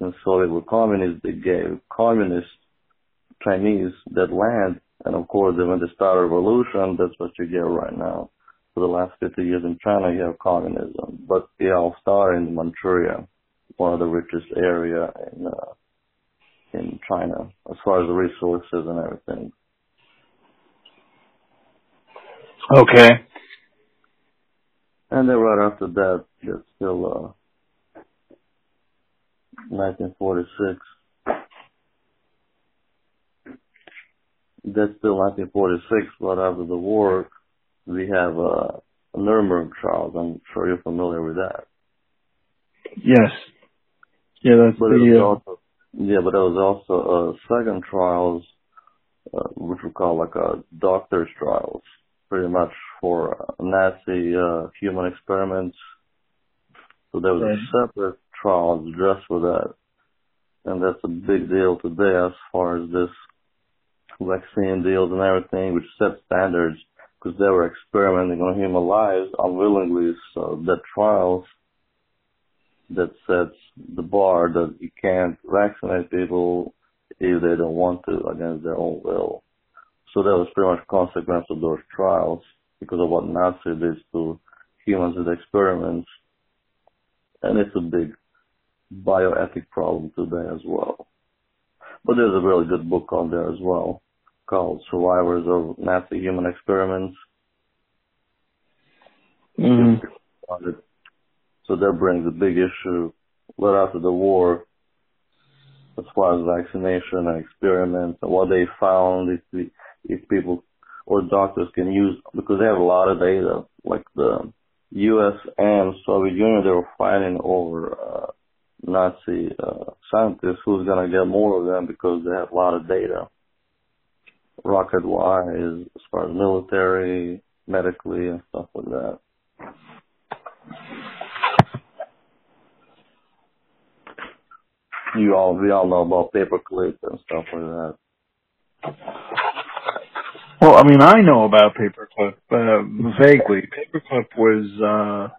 since Soviet were communists, they gave communist Chinese that land, and of course, when they started revolution, that's what you get right now. For the last 50 years in China, you have communism, but it all started in Manchuria, one of the richest area in uh, in China as far as the resources and everything.
Okay.
And then right after that, there's still uh, 1946. That's still 1946, but after the war, we have uh, Nuremberg trials. I'm sure you're familiar with that.
Yes. Yeah, that's
But
the.
it was
Uh,
also, yeah, but there was also uh, second trials, uh, which we call like uh, doctor's trials, pretty much for Nazi uh, human experiments. So there was
Right.
a separate trial just for that, and that's a big deal today as far as this vaccine deals and everything, which set standards because they were experimenting on human lives unwillingly. So the trials that sets the bar that you can't vaccinate people if they don't want to against their own will. So that was pretty much consequence of those trials because of what Nazi did to humans with experiments. And it's a big bioethic problem today as well. But there's a really good book on there as well called Survivors of Nazi Human Experiments.
mhm.
So that brings a big issue right after the war as far as vaccination and experiments and what they found if the, if people or doctors can use because they have a lot of data like the US and Soviet Union they were fighting over uh, Nazi uh, scientists who's gonna get more of them because they have a lot of data rocket wise as far as military medically and stuff like that you all we all know about paperclip and stuff like that.
Well, I mean, I know about paperclip uh, vaguely. Paperclip was uh,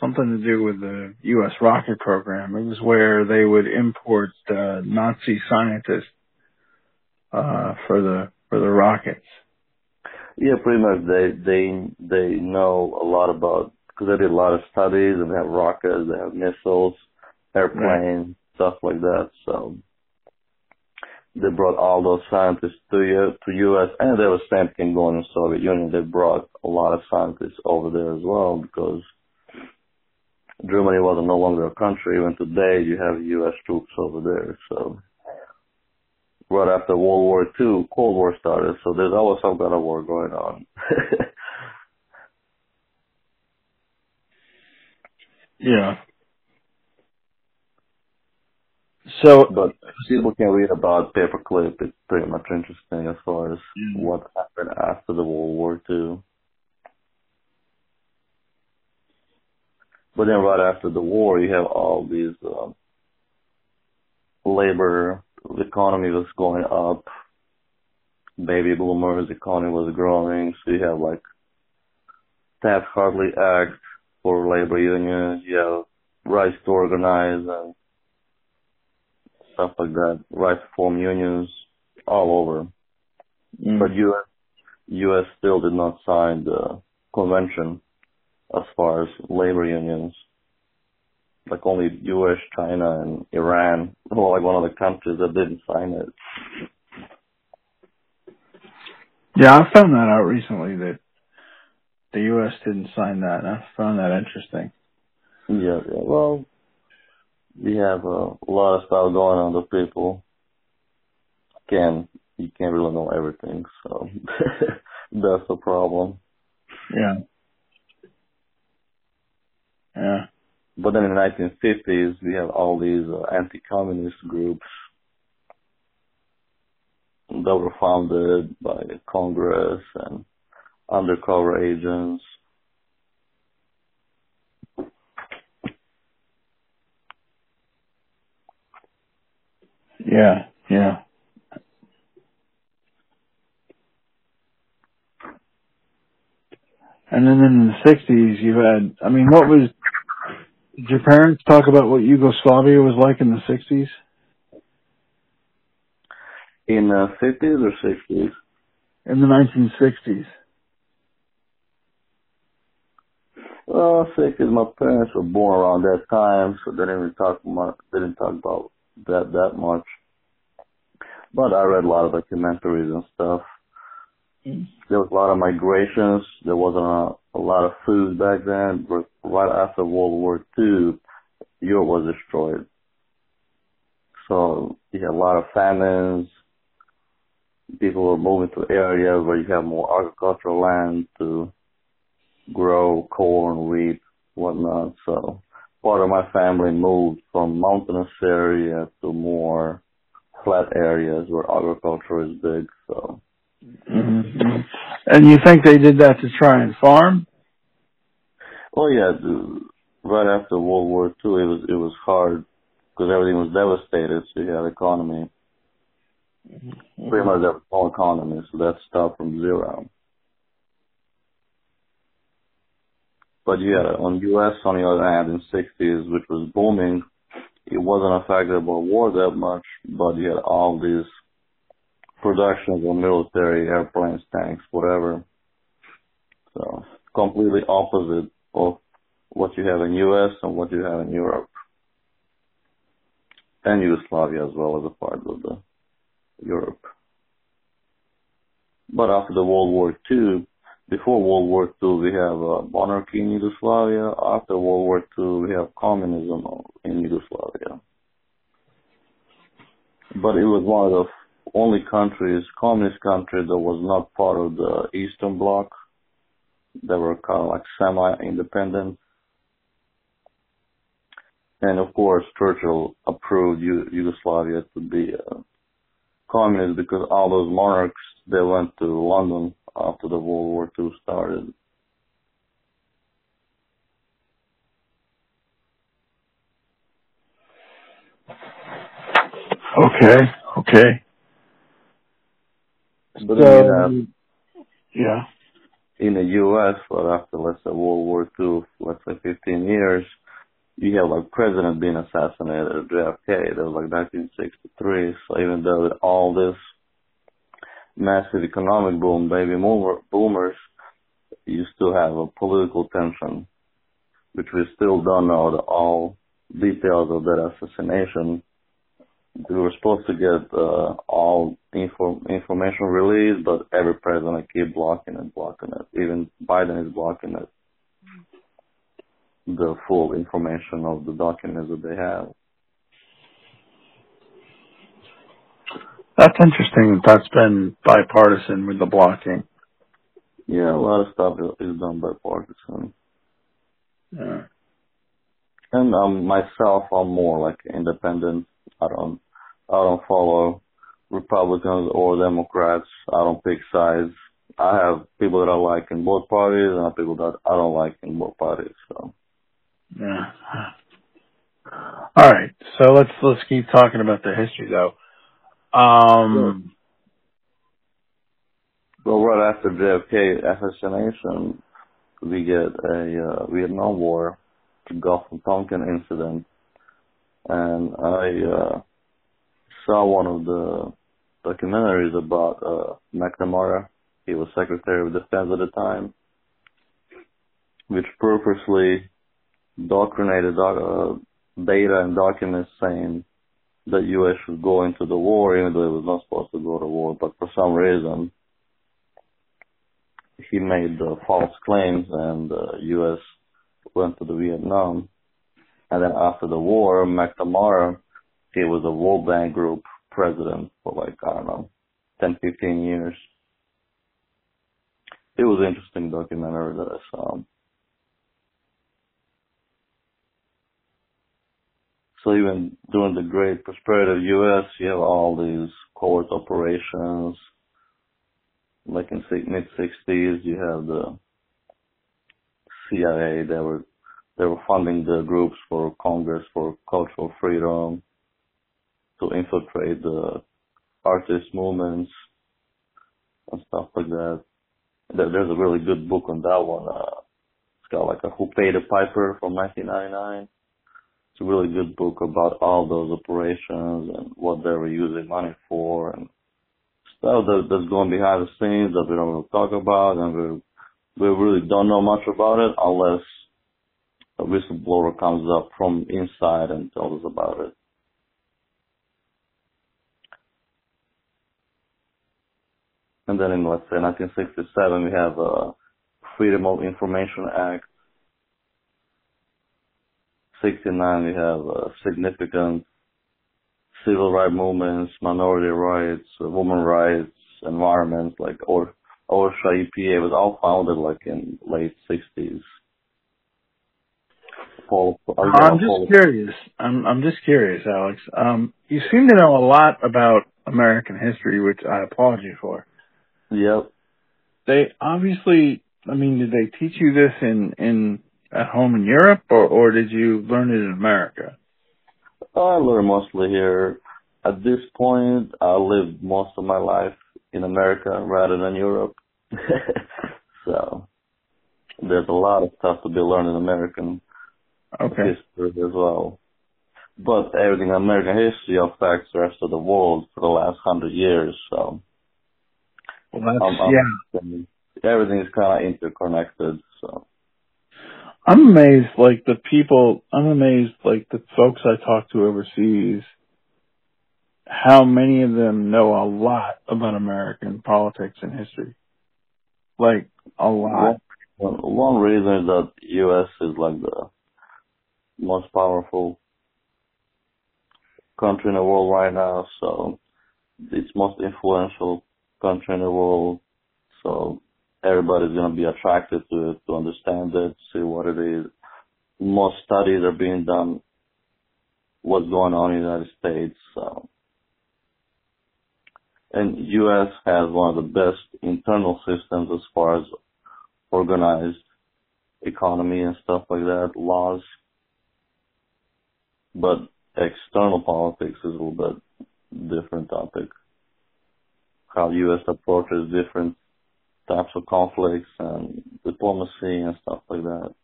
something to do with the U.S. rocket program. It was where they would import uh, Nazi scientists uh, for the for the rockets.
Yeah, pretty much they they they know a lot about because they did a lot of studies and they have rockets, they have missiles, airplanes, stuff like that. So they brought all those scientists to U to U.S. and there was same thing going in the Soviet Union. They brought a lot of scientists over there as well because Germany was no longer a country. Even today, you have U.S. troops over there. So right after World War II, Cold War started. So there's always some kind of war going on.
Yeah. So
but people can read about paperclip. It's pretty much interesting as far as
Mm.
what happened after the World War II. But then right after the war, you have all these um, labor, the economy was going up, baby boomers, the economy was growing, so you have like Taft-Hartley Act for labor unions, you have rights to organize and stuff like that, right to form unions all over.
mm,
But U.S. U.S. still did not sign the convention as far as labor unions. Like only U.S., China, and Iran were like one of the countries that didn't sign it.
yeah, I found that out recently that the U.S. didn't sign that. and I found that interesting.
Yeah, yeah. Well, we have a lot of stuff going on with people. Can you can't really know everything, so that's the problem.
Yeah. Yeah.
But then in the 1950s, we have all these uh, anti-communist groups that were founded by Congress and undercover agents.
Yeah. Yeah. And then in the sixties, you had. I mean, what was? Did your parents talk about what Yugoslavia was like in the sixties?
In the 50s or 60s?
In the nineteen sixties.
Well, 60s, my parents were born around that time, so they didn't really talk much, they didn't talk about that that much. But I read a lot of documentaries and stuff. Mm-hmm. There was a lot of migrations. There wasn't a, a lot of food back then. Right after World War II, Europe was destroyed. So you had a lot of famines. People were moving to areas where you have more agricultural land to grow corn, wheat, whatnot. So part of my family moved from mountainous area to more flat areas where agriculture is big. So.
Mm-hmm. And you think they did that to try and farm?
Oh yeah, right after World War II, it was it was hard because everything was devastated. So you had economy, mm-hmm. pretty much was no economy, so that stopped from zero. But yeah, on U.S. on the other hand, in '60s, which was booming, it wasn't affected by war that much. But you had all these productions of military airplanes, tanks, whatever. So completely opposite of what you have in U.S. and what you have in Europe and Yugoslavia as well as a part of the Europe. But after the World War II, before World War II, we have uh, monarchy in Yugoslavia. After World War II, we have communism in Yugoslavia. But it was one of the only countries, communist country, that was not part of the Eastern Bloc. They were kind of like semi-independent. And of course, Churchill approved Yugoslavia to be a communist because all those monarchs, they went to London after the World War II started.
Okay, okay.
But so, uh, um,
yeah.
In the U.S., but after let's say World War II, let's say 15 years, you have like president being assassinated, JFK. That was like 1963. So even though all this massive economic boom, baby boomer, boomers, you still have a political tension, which we still don't know the all details of that assassination. We were supposed to get uh, all info, information released, but every president keep blocking it, blocking it. Even Biden is blocking it. The full information of the documents that they have.
That's interesting. That's been bipartisan with the blocking.
Yeah, a lot of stuff is done bipartisan.
Yeah.
And um, myself, I'm more like independent. I don't, I don't follow Republicans or Democrats. I don't pick sides. I have people that I like in both parties, and I have people that I don't like in both parties. So.
Yeah. All right. So let's let's keep talking about the history though. Um,
well, right after JFK assassination, we get a uh, Vietnam War, the Gulf of Tonkin incident, and I uh, saw one of the documentaries about uh, McNamara. He was Secretary of Defense at the time, which purposely doctrinated uh, data and documents saying the U.S. should go into the war, even though it was not supposed to go to war. But for some reason, he made uh, false claims, and the U.S. went to the Vietnam. And then after the war, McNamara, he was a World Bank Group president for like I don't know, 10, 15 years. It was an interesting documentary that I saw. So even during the great prosperity of U.S., you have all these covert operations. Like in the mid '60s, you have the CIA. They were they were funding the groups for Congress for cultural freedom to infiltrate the artist movements and stuff like that. There's a really good book on that one. Uh, it's got like a Who Paid the Piper from 1999 it's a really good book about all those operations and what they were using money for and stuff that, that's going behind the scenes that we don't really talk about and we we really don't know much about it unless a whistleblower comes up from inside and tells us about it. And then in let's say 1967 we have a Freedom of Information Act 69 we have uh, significant civil rights movements, minority rights, women rights, environment, like or OSHA EPA was all founded like in late 60s.
Paul, I'm just Paul. curious. I'm I'm just curious, Alex. Um, you seem to know a lot about American history, which I applaud you for.
Yep.
They obviously. I mean, did they teach you this in in at home in Europe, or or did you learn it in America?
I learned mostly here. At this point, I lived most of my life in America rather than Europe. so there's a lot of stuff to be learned in American
okay.
history as well. But everything in American history affects the rest of the world for the last hundred years. So,
well, that's, um, yeah.
Everything is kind of interconnected. So.
I'm amazed, like the people, I'm amazed, like the folks I talk to overseas, how many of them know a lot about American politics and history. Like, a lot.
One, one reason that U.S. is like the most powerful country in the world right now, so it's most influential country in the world. So everybody's going to be attracted to to understand it, see what it is. Most studies are being done, what's going on in the United States. So. And U.S. has one of the best internal systems as far as organized economy and stuff like that, laws. But external politics is a little bit different topic. How U.S. approaches different types of conflicts and diplomacy and stuff like that.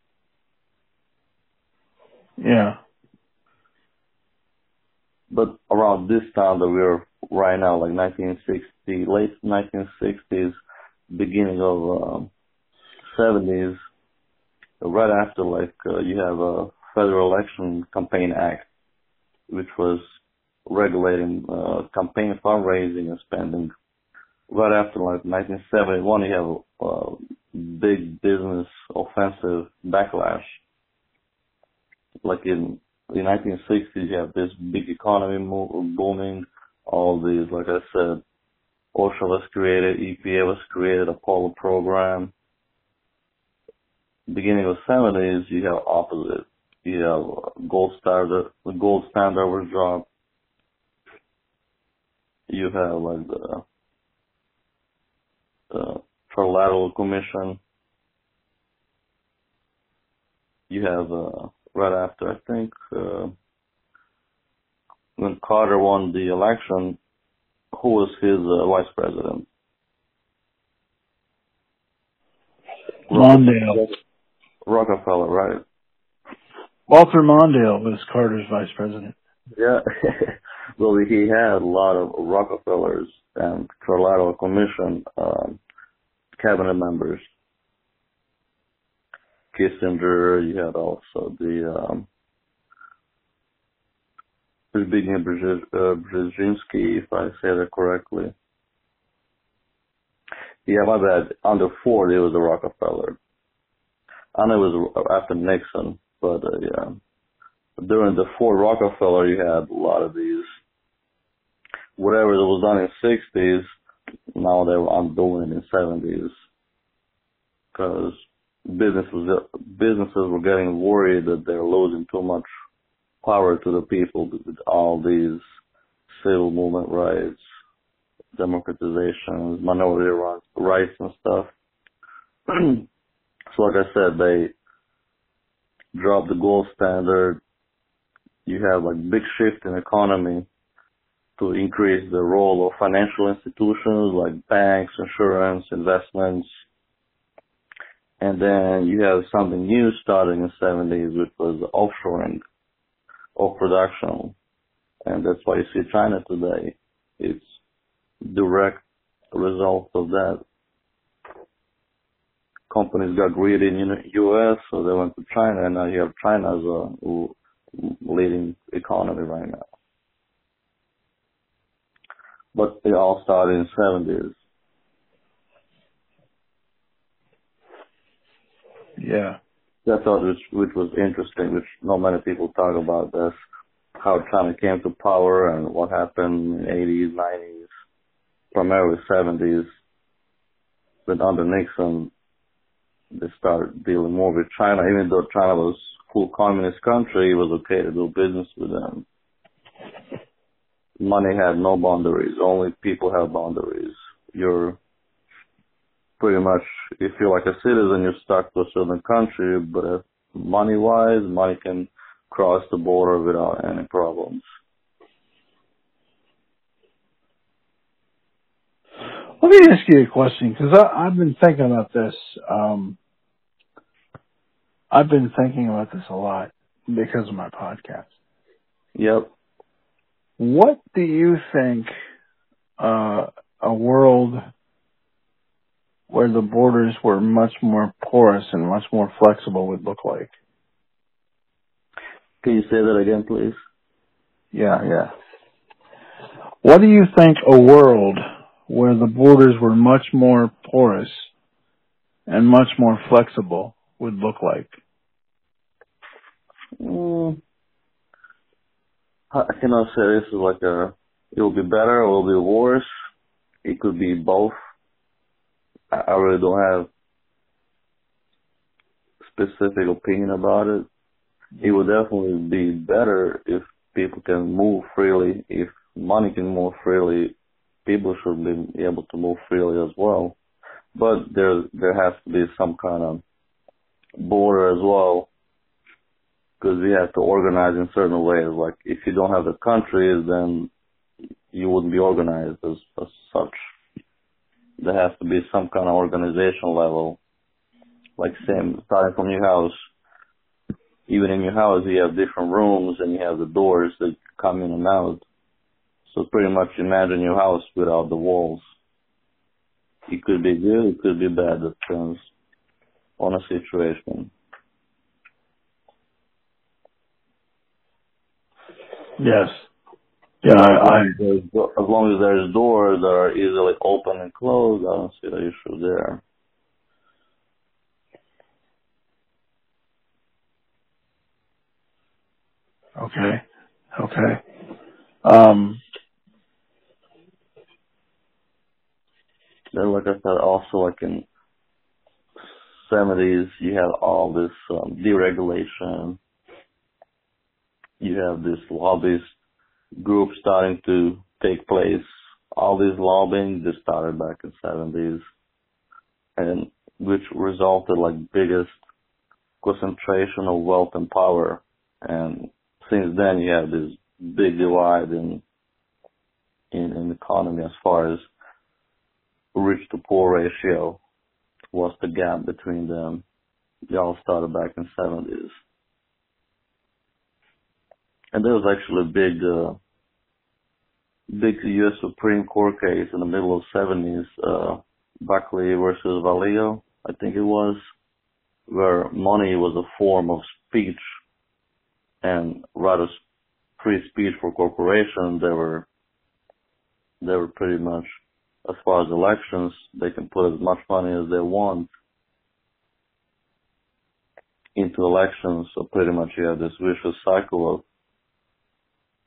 Yeah.
But around this time that we're right now, like 1960, late 1960s, beginning of um, 70s, right after like uh, you have a Federal Election Campaign Act, which was regulating uh, campaign fundraising and spending right after like 1971, you have a big business offensive backlash. Like in the 1960s, you have this big economy booming. All these, like I said, OSHA was created, EPA was created, Apollo program. Beginning of 70s, you have opposite. You have gold standard, the gold standard was dropped. You have like the uh, Trilateral Commission. You have uh, right after, I think, uh, when Carter won the election, who was his uh, vice president?
Mondale.
Rockefeller, right?
Walter Mondale was Carter's vice president.
Yeah. well, he had a lot of Rockefellers and Trilateral Commission um, cabinet members. Kissinger, you had also the um, Zbigniew Brzezinski, if I say that correctly. Yeah, my bad. Under Ford, it was a Rockefeller. I know it was after Nixon, but uh, yeah. During the Ford Rockefeller, you had a lot of these whatever that was done in 60s, now they were undoing in 70s. Because businesses, businesses were getting worried that they're losing too much power to the people with all these civil movement rights, democratizations, minority rights and stuff. so like I said, they dropped the gold standard. You have like big shift in economy to increase the role of financial institutions like banks, insurance, investments. And then you have something new starting in the 70s, which was offshoring of production. And that's why you see China today. It's direct result of that. Companies got greedy in the U.S., so they went to China, and now you have China as a leading economy right now but they all started in seventies.
Yeah.
That thought which which was interesting, which not many people talk about this, how China came to power and what happened in 80s, 90s, primarily 70s. But under Nixon, they started dealing more with China, even though China was full communist country, it was okay to do business with them. Money had no boundaries. Only people have boundaries. You're pretty much, if you're like a citizen, you're stuck to a certain country, but money wise, money can cross the border without any problems.
Let me ask you a question because I've been thinking about this. Um, I've been thinking about this a lot because of my podcast.
Yep.
What do you think uh, a world where the borders were much more porous and much more flexible would look like?
Can you say that again, please?
Yeah, yeah. What do you think a world where the borders were much more porous and much more flexible would look like?
Mm, I cannot say this is like a, it will be better or it will be worse. It could be both. I really don't have specific opinion about it. It would definitely be better if people can move freely. If money can move freely, people should be able to move freely as well. But there there has to be some kind of border as well, because we have to organize in certain ways. Like if you don't have the countries, then you wouldn't be organized as, as such. There has to be some kind of organization level, like same starting from your house. Even in your house, you have different rooms and you have the doors that come in and out. So pretty much imagine your house without the walls. It could be good, it could be bad, it depends on a situation.
Yes. Yeah, I, I
as long as there's doors that are easily open and closed, I don't see the issue there.
Okay. Okay. Um,
then, like I said, also like in 70s, you had all this um, deregulation. You have this lobbyist group starting to take place. All this lobbying just started back in 70s, and which resulted like biggest concentration of wealth and power. And since then, you have this big divide in in, in economy as far as rich to poor ratio. What's the gap between them? They all started back in 70s. And there was actually a big, uh, big U.S. Supreme Court case in the middle of 70s, uh, Buckley versus Valeo, I think it was, where money was a form of speech and rather free speech for corporations, they were, they were pretty much, as far as elections, they can put as much money as they want into elections. So pretty much you have this vicious cycle of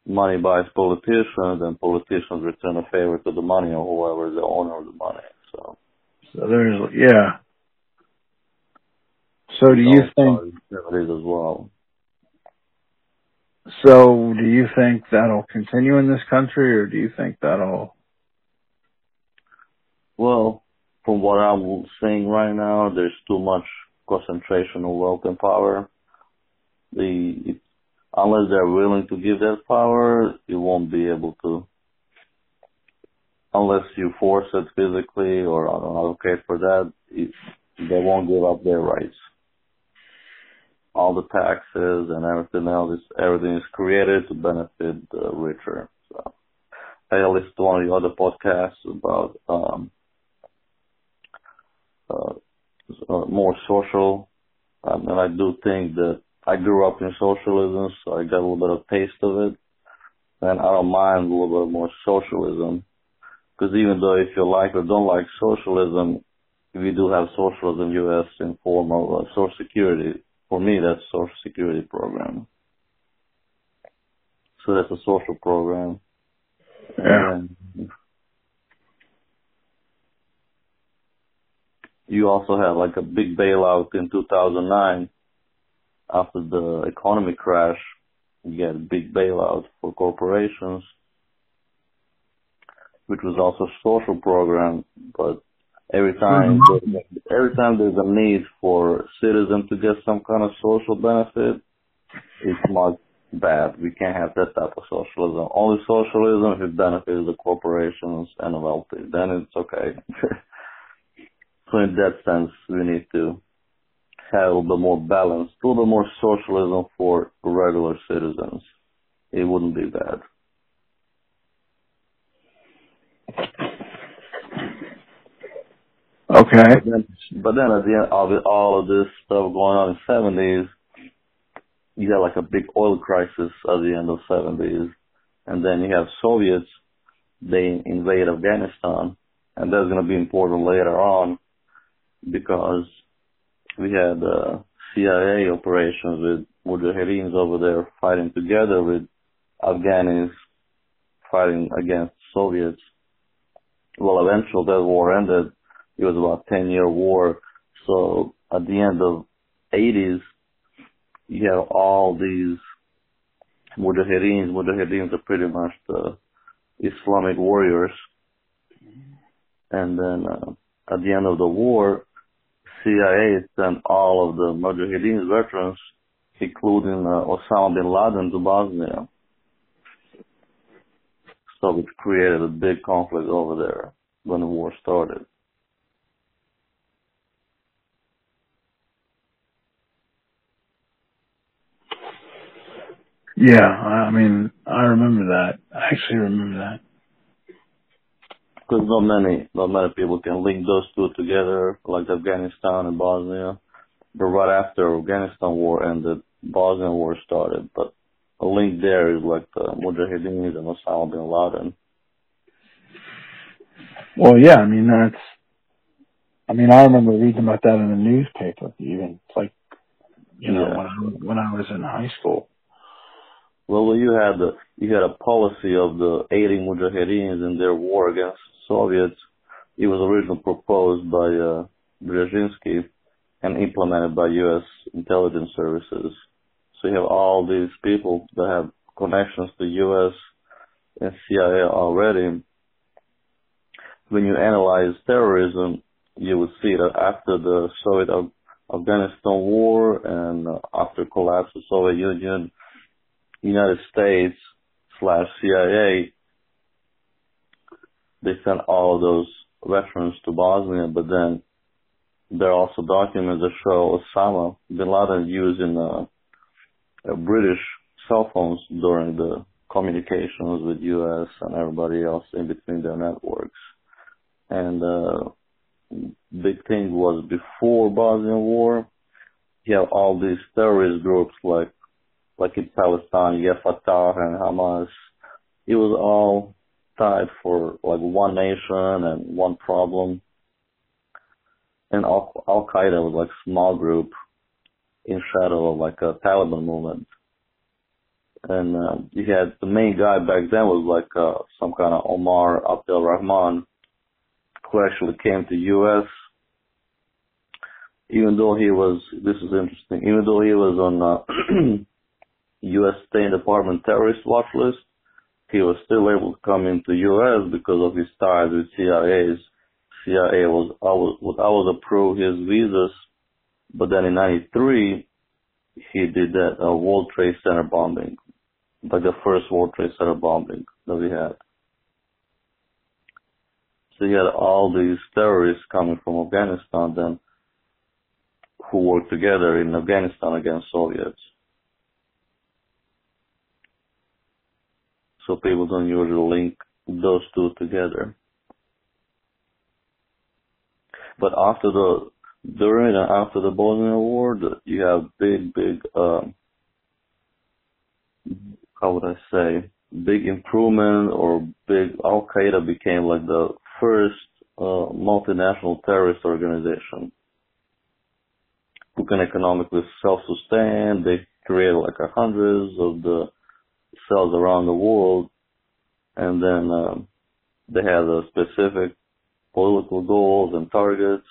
money buys politicians and politicians return a favor to the money or whoever is the owner of the money. So,
so there's, yeah. So do you think,
as well.
So do you think that'll continue in this country or do you think that'll
Well, from what I'm seeing right now, there's too much concentration of wealth and power. The unless they're willing to give that power, you won't be able to. Unless you force it physically or I don't advocate for that, they won't give up their rights all the taxes and everything else is everything is created to benefit the richer. So I listened to one of the other podcasts about um uh, uh, more social um, and I do think that I grew up in socialism so I got a little bit of taste of it and I don't mind a little bit more socialism because even though if you like or don't like socialism we do have socialism in US in form of uh, social security for me, that's social security program. So that's a social program.
Yeah.
And you also had like a big bailout in 2009 after the economy crash. You had a big bailout for corporations, which was also a social program, but every time mm-hmm. every time there's a need for citizens to get some kind of social benefit, it's marked bad. We can't have that type of socialism. Only socialism if it benefits the corporations and the wealthy. Then it's okay. so in that sense, we need to have a little bit more balance, a little bit more socialism for regular citizens. It wouldn't be bad.
Okay.
But then, but then at the end of it, all of this stuff going on in seventies, you had like a big oil crisis at the end of seventies, and then you have Soviets, they invade Afghanistan, and that's going to be important later on because we had uh, CIA operations with Mujahideens over there fighting together with Afghanis fighting against Soviets. Well, eventually that war ended it was about 10 year war. So at the end of 80s, you have all these mujahideens. Mujahideens are pretty much the Islamic warriors. And then uh, at the end of the war, CIA sent all of the mujahideens veterans, including uh, Osama bin Laden, to Bosnia. So it created a big conflict over there when the war started.
Yeah, I mean, I remember that. I actually remember that.
Because not many, not many people can link those two together, like Afghanistan and Bosnia. But right after Afghanistan war ended, Bosnia war started. But a link there is like the Mujahideens and Osama bin Laden.
Well, yeah, I mean that's. I mean, I remember reading about that in the newspaper. Even it's like, you know,
Yeah.
when I when I was in high school.
Well, you had the, you had a policy of the aiding Mujahideens in their war against Soviets. It was originally proposed by uh, Brzezinski and implemented by U.S. intelligence services. So you have all these people that have connections to U.S. and CIA already. When you analyze terrorism, you would see that after the Soviet Afghanistan war and after collapse of Soviet Union, United States slash CIA, they sent all those veterans to Bosnia, but then there are also documents that show Osama bin Laden using uh, uh, British cell phones during the communications with U.S. and everybody else in between their networks. And uh, big thing was before Bosnian War, you have all these terrorist groups like like in Palestine, you Fatah and Hamas. It was all tied for like one nation and one problem. And Al Qaeda was like a small group in shadow of like a Taliban movement. And uh, you had the main guy back then was like uh, some kind of Omar Abdel Rahman, who actually came to U.S. Even though he was, this is interesting, even though he was on uh, U.S. State Department terrorist watch list, he was still able to come into U.S. because of his ties with CIA's. CIA was always would always approve his visas, but then in '93 he did that uh, World Trade Center bombing, like the first World Trade Center bombing that we had. So you had all these terrorists coming from Afghanistan then, who worked together in Afghanistan against Soviets. So people don't usually link those two together. But after the during and after the Bosnian War, you have big, big, um, how would I say, big improvement or big Al Qaeda became like the first uh, multinational terrorist organization. who can economically self-sustain. They create like hundreds of the cells around the world, and then um, they have a specific political goals and targets,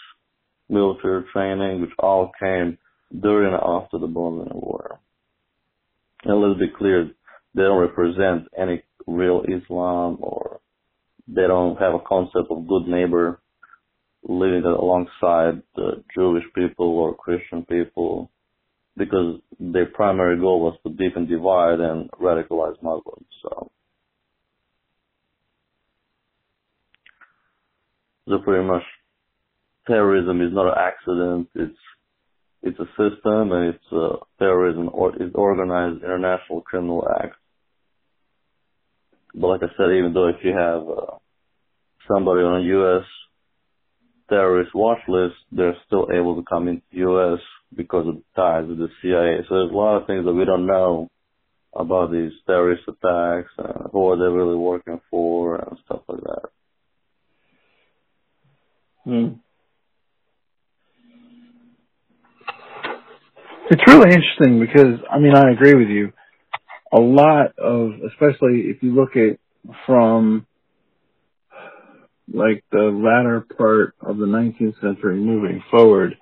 military training, which all came during and after the Bosnian War. And let's be clear, they don't represent any real Islam or they don't have a concept of good neighbor living alongside the Jewish people or Christian people because their primary goal was to deepen divide and radicalize Muslims. So, so pretty much terrorism is not an accident. It's it's a system and it's a terrorism or it's organized international criminal act. But like I said, even though if you have uh, somebody on a U.S. terrorist watch list, they're still able to come into the U.S. because of the ties with the CIA. So there's a lot of things that we don't know about these terrorist attacks and who are they really working for and stuff like that.
Hmm. It's really interesting because, I mean, I agree with you. A lot of, especially if you look at from like the latter part of the 19th century moving forward,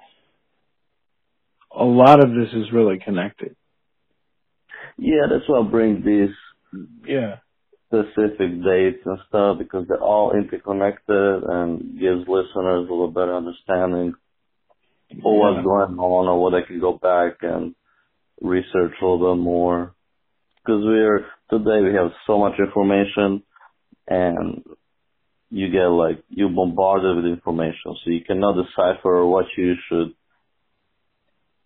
a lot of this is really connected.
Yeah, that's what brings these
yeah
specific dates and stuff because they're all interconnected and gives listeners a little better understanding of what's going on or what they can go back and research a little bit more. Because we're today we have so much information and you get like you bombarded with information, so you cannot decipher what you should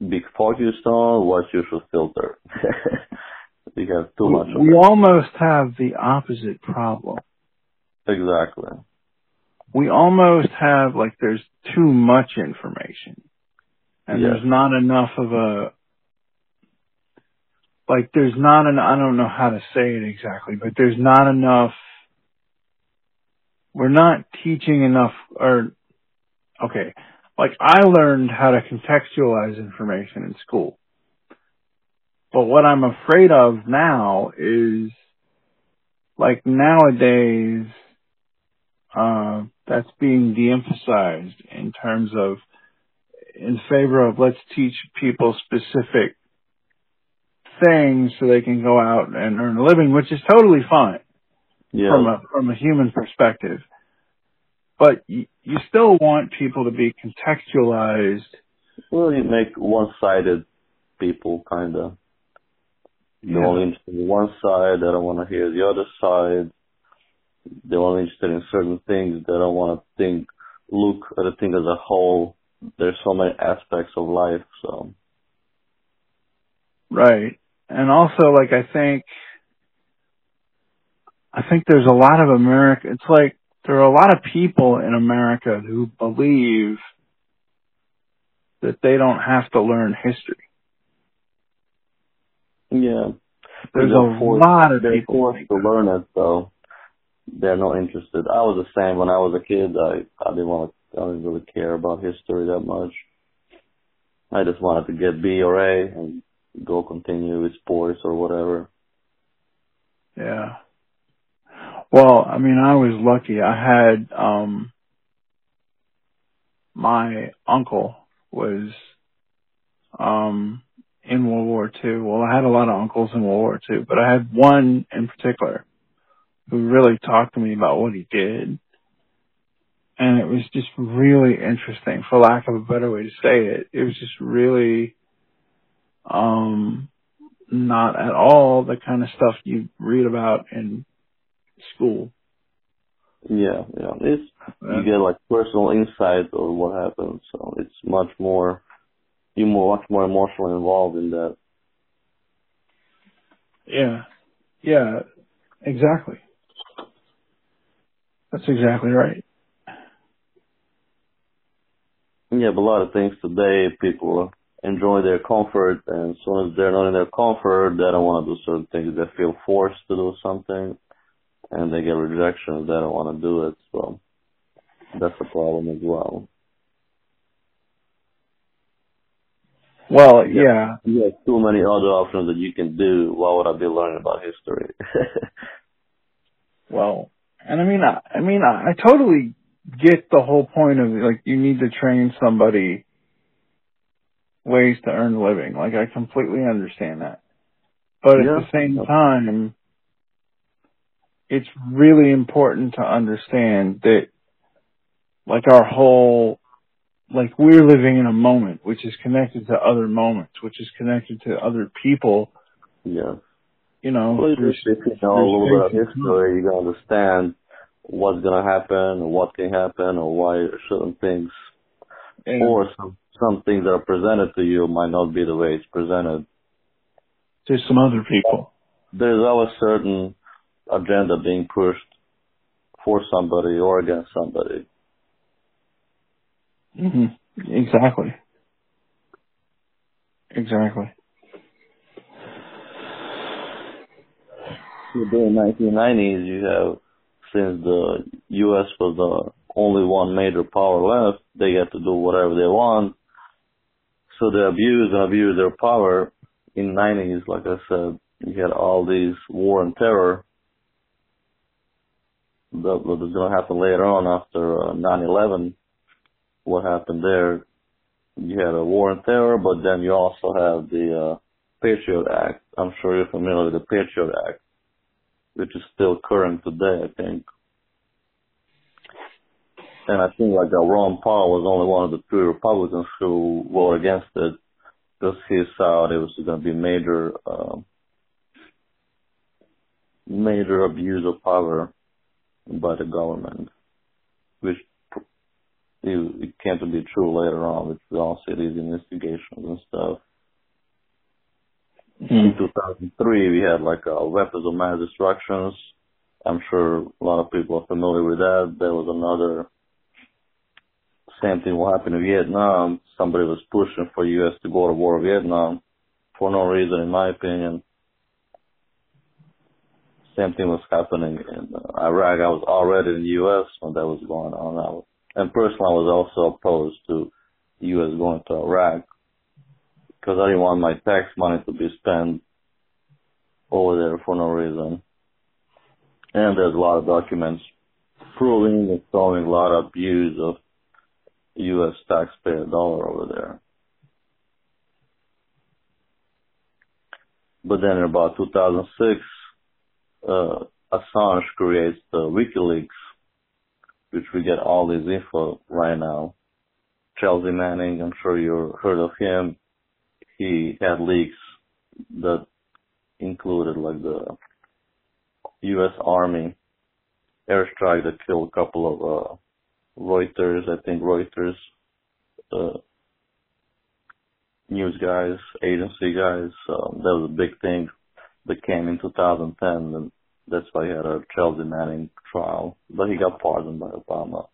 be focused on, what you should filter. you have too much.
We, we almost have the opposite problem.
Exactly.
We almost have like there's too much information, and
Yeah.
there's not enough of a like there's not an I don't know how to say it exactly, but there's not enough we're not teaching enough or okay, like I learned how to contextualize information in school. But what I'm afraid of now is like nowadays uh that's being de-emphasized in terms of in favor of let's teach people specific things so they can go out and earn a living, which is totally fine
Yeah.
from a from a human perspective. But you, you still want people to be contextualized.
Well, you make one-sided people, kind of. They're
Yeah.
only interested in one side. They don't want to hear the other side. They're only interested in certain things. They don't want to think, look at the thing as a whole. There's so many aspects of life, so
Right. And also like I think I think there's a lot of America it's like there are a lot of people in America who believe that they don't have to learn history.
yeah.
There's a
forced-
lot of
They're
people.
forced to learn it, though. They're not interested. I was the same when I was a kid. I I didn't want to. I didn't really care about history that much. I just wanted to get B or A and go continue with sports or whatever.
Yeah. Well, I mean, I was lucky. I had, um, my uncle was, um, in World War II. Well, I had a lot of uncles in World War II, but I had one in particular who really talked to me about what he did. And it was just really interesting, for lack of a better way to say it. It was just really, um, not at all the kind of stuff you read about in school.
Yeah, yeah. It's you get like personal insight of what happened, so it's much more. You're more, much more emotionally involved in that.
Yeah. Yeah. Exactly. That's exactly right.
Yeah, but a lot of things today, people enjoy their comfort, and as soon as they're not in their comfort, they don't want to do certain things. They feel forced to do something, and they get rejection if they don't want to do it. So that's a problem as well.
Well, yeah.
You have too many other options that you can do. Why would I be learning about history?
well, and I mean, I, I mean, I, I totally get the whole point of like you need to train somebody ways to earn a living. Like I completely understand that. But
Yeah.
at the same time, it's really important to understand that like our whole like we're living in a moment which is connected to other moments, which is connected to other people,
yeah.
you know.
Well,
through-
if you know a little bit of
through space and time.
history, you can understand what's gonna happen, or what can happen, or why certain things,
And
or some some things that are presented to you might not be the way it's presented.
to some other people.
There's always certain agenda being pushed for somebody or against somebody.
hmm Exactly. Exactly.
During 1990s, you have since the U.S. was the only one major power left, they get to do whatever they want. So they abuse and abuse their power. In 90s, like I said, you had all these war and terror. That was going to happen later on after uh, 9/11. What happened there? You had a war and terror, but then you also have the uh, Patriot Act. I'm sure you're familiar with the Patriot Act which is still current today, I think. And I think like uh, Ron Paul was only one of the three Republicans who voted against it because he saw it was going to be major, um, major abuse of power by the government, which it, came to be true later on, which we all see these investigations and stuff. In 2003, we had like uh, weapons of mass destructions. I'm sure a lot of people are familiar with that. There was another same thing what happened in Vietnam. Somebody was pushing for U.S. to go to war with Vietnam for no reason, in my opinion. Same thing was happening in uh, Iraq. I was already in the U.S. when that was going on. I was, and personally, I was also opposed to the U.S. going to Iraq because I didn't want my tax money to be spent over there for no reason. And there's a lot of documents proving and showing a lot of abuse of U.S. taxpayer dollar over there. But then in about 2006, uh, Assange creates the WikiLeaks, which we get all this info right now. Chelsea Manning, I'm sure you heard of him he had leaks that included like the U.S. Army airstrike that killed a couple of uh, Reuters, I think Reuters, uh, news guys, agency guys. Um, that was a big thing that came in 2010, and that's why he had a Chelsea Manning trial, but he got pardoned by Obama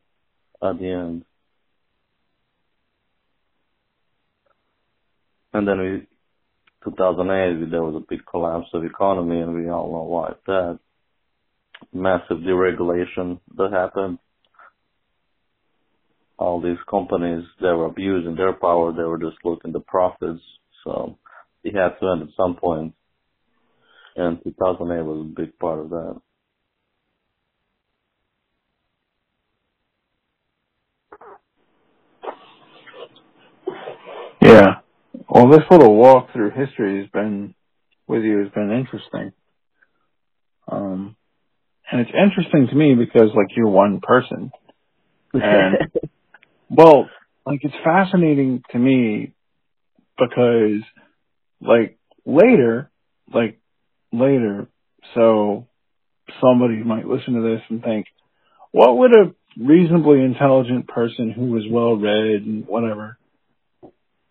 at the end. And then we, 2008, there was a big collapse of economy, and we all know why that. Massive deregulation that happened. All these companies, they were abusing their power. They were just looking to profits. So it had to end at some point. And 2008 was a big part of that.
Yeah. Well, this little walk through history has been with you has been interesting. Um, and it's interesting to me because like you're one person. And well, like it's fascinating to me because like later, like later, so somebody might listen to this and think, what would a reasonably intelligent person who was well read and whatever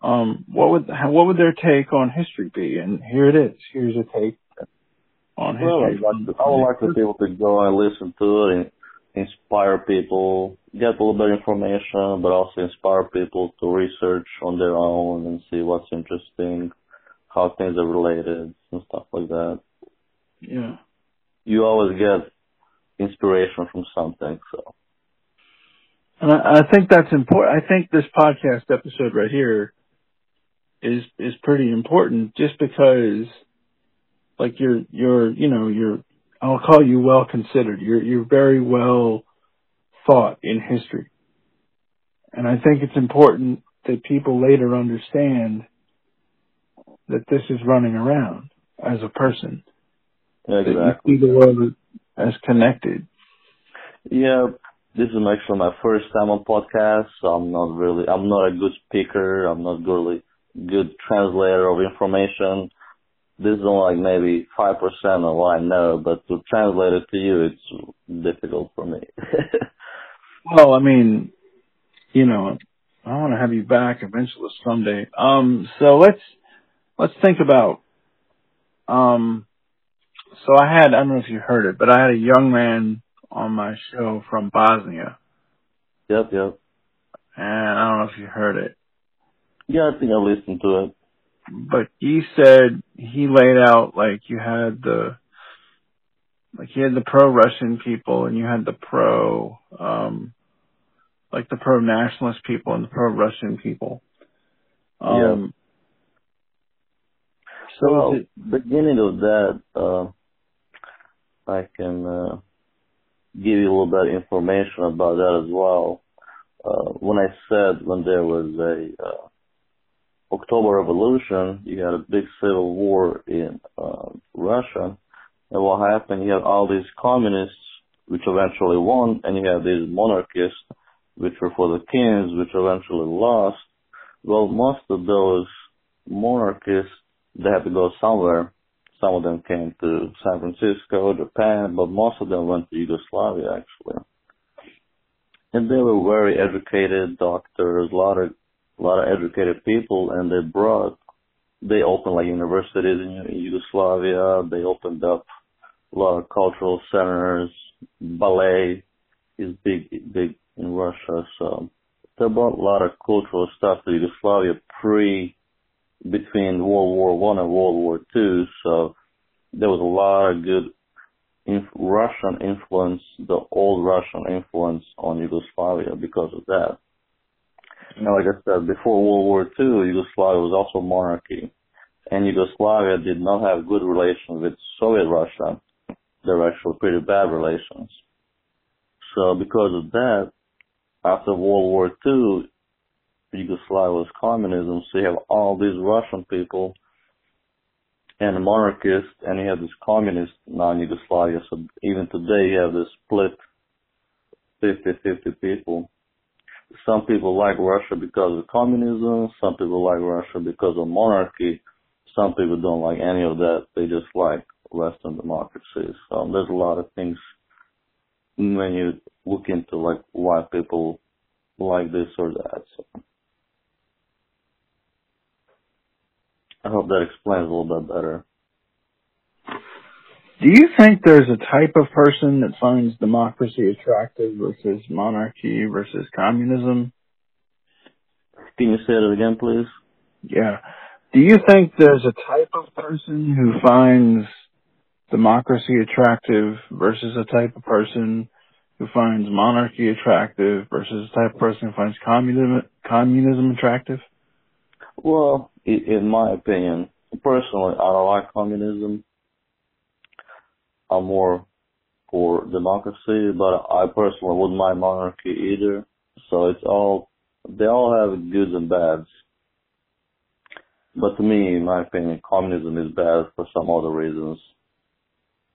um, what would how, what would their take on history be? And here it is. Here's a take on
Well,
history.
I'd like to, I would like for people to go and listen to it and inspire people, get a little bit of information, but also inspire people to research on their own and see what's interesting, how things are related and stuff like that.
Yeah.
You always get inspiration from something, so.
And I, I think that's important. I think this podcast episode right here is is pretty important just because like you're you're you know you're I'll call you well considered. You're you're very well thought in history. And I think it's important that people later understand that this is running around as a person.
Exactly.
That you see the world as connected.
Yeah, this is actually my first time on podcast, so I'm not really, I'm not a good speaker. I'm not really good translator of information. This is only like maybe 5% of what I know, but to translate it to you, it's difficult for me.
well, I mean, you know, I want to have you back eventually someday. Um, so let's, let's think about, um, so I had, I don't know if you heard it, but I had a young man on my show from Bosnia.
Yep, yep.
And I don't know if you heard it.
Yeah, I think I listened to it.
But he said he laid out like you had the like you had the pro Russian people and you had the pro um like the pro nationalist people and the pro Russian people. Um
yeah. so well, beginning of that, uh I can uh give you a little bit of information about that as well. Uh, when I said when there was a uh, October Revolution, you had a big civil war in uh, Russia, and what happened? You had all these communists, which eventually won, and you had these monarchists, which were for the kings, which eventually lost. Well, most of those monarchists, they had to go somewhere. Some of them came to San Francisco, Japan, but most of them went to Yugoslavia actually. And they were very educated doctors, a lot of a lot of educated people, and they brought they opened like universities in Yugoslavia. They opened up a lot of cultural centers. Ballet is big, big in Russia, so they brought a lot of cultural stuff to Yugoslavia pre between World War One and World War Two. So there was a lot of good inf- Russian influence, the old Russian influence on Yugoslavia because of that. Now, like I said, before World War II, Yugoslavia was also monarchy, and Yugoslavia did not have good relations with Soviet Russia. They were actually pretty bad relations. So because of that, after World War II, Yugoslavia was communism, so you have all these Russian people and monarchists, and you have this communist non-Yugoslavia. So even today, you have this split 50-50 people. Some people like Russia because of communism. Some people like Russia because of monarchy. Some people don't like any of that. They just like Western democracies. So there's a lot of things when you look into like why people like this or that. So. I hope that explains a little bit better.
Do you think there's a type of person that finds democracy attractive versus monarchy versus communism?
Can you say it again, please?
Yeah. Do you think there's a type of person who finds democracy attractive versus a type of person who finds monarchy attractive versus a type of person who finds communism communism attractive?
Well, in my opinion, personally, I don't like communism. I'm more for democracy, but I personally wouldn't mind monarchy either. So it's all, they all have goods and bads. But to me, in my opinion, communism is bad for some other reasons.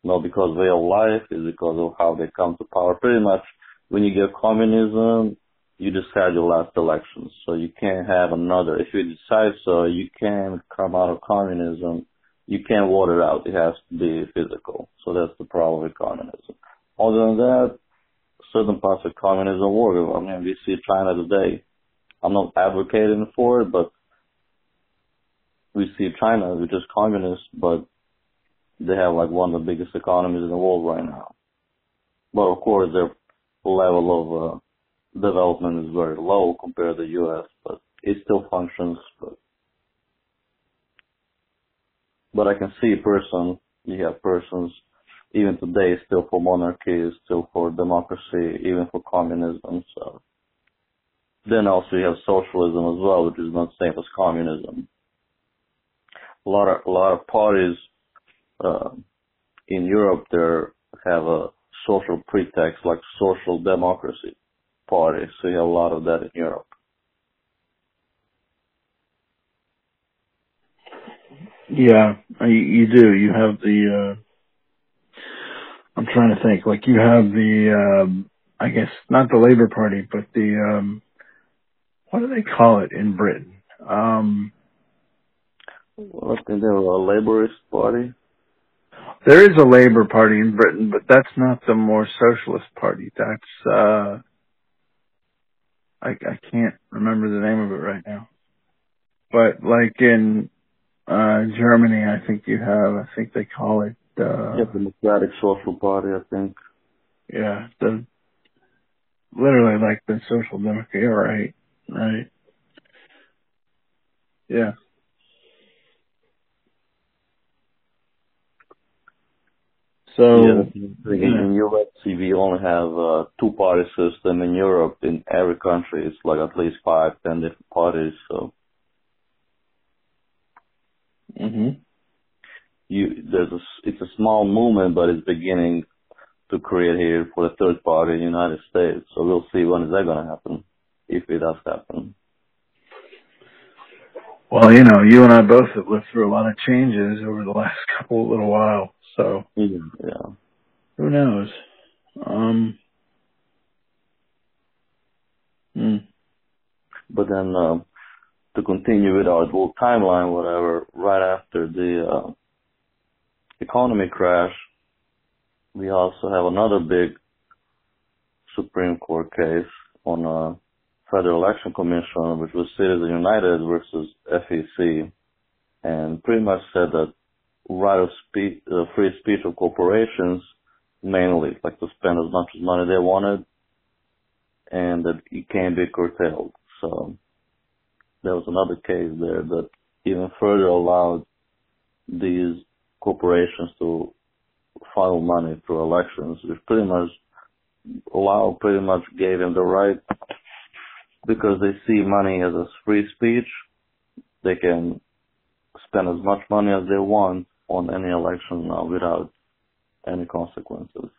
Not because way of life, is because of how they come to power. Pretty much, when you get communism, you just had your last elections. So you can't have another. If you decide so, you can't come out of communism you can't vote it out. It has to be physical. So that's the problem with communism. Other than that, certain parts of communism work. I mean, we see China today. I'm not advocating for it, but we see China, which is communist, but they have like one of the biggest economies in the world right now. But of course, their level of uh, development is very low compared to the U.S., but it still functions. But but I can see a person, you have persons, even today, still for monarchy, still for democracy, even for communism. So then also you have socialism as well, which is not the same as communism. a lot of a lot of parties uh, in Europe there have a social pretext like social democracy party. So you have a lot of that in Europe.
Yeah, you, you do. You have the. Uh, I'm trying to think. Like you have the. Um, I guess not the Labour Party, but the. Um, what do they call it in Britain? Um,
well, I think they were a Labourist party.
There is a Labour Party in Britain, but that's not the more socialist party. That's uh I I can't remember the name of it right now. But like in uh Germany I think you have I think they call it uh
yeah, Democratic Social Party, I think.
Yeah, the literally like the social democrat right. Right. Yeah. So
yeah, in, US, we only have a two-party system. In Europe, in every country, it's like at least five, ten different parties. So,
hmm
you there's a it's a small movement, but it's beginning to create here for the third party in the United States. So we'll see when is that going to happen, if it does happen.
Well, you know, you and I both have lived through a lot of changes over the last couple little while. So
yeah,
who knows? Um, hmm.
But then uh, to continue with our little timeline, whatever, right after the uh, economy crash, we also have another big Supreme Court case on a Federal Election Commission, which was Citizens United versus FEC, and pretty much said that right of speech, uh, free speech of corporations, mainly, like to spend as much money they wanted, and that it can't be curtailed. So there was another case there that even further allowed these corporations to funnel money through elections, which pretty much allow, pretty much gave them the right because they see money as a free speech. They can spend as much money as they want on any election now without any consequences.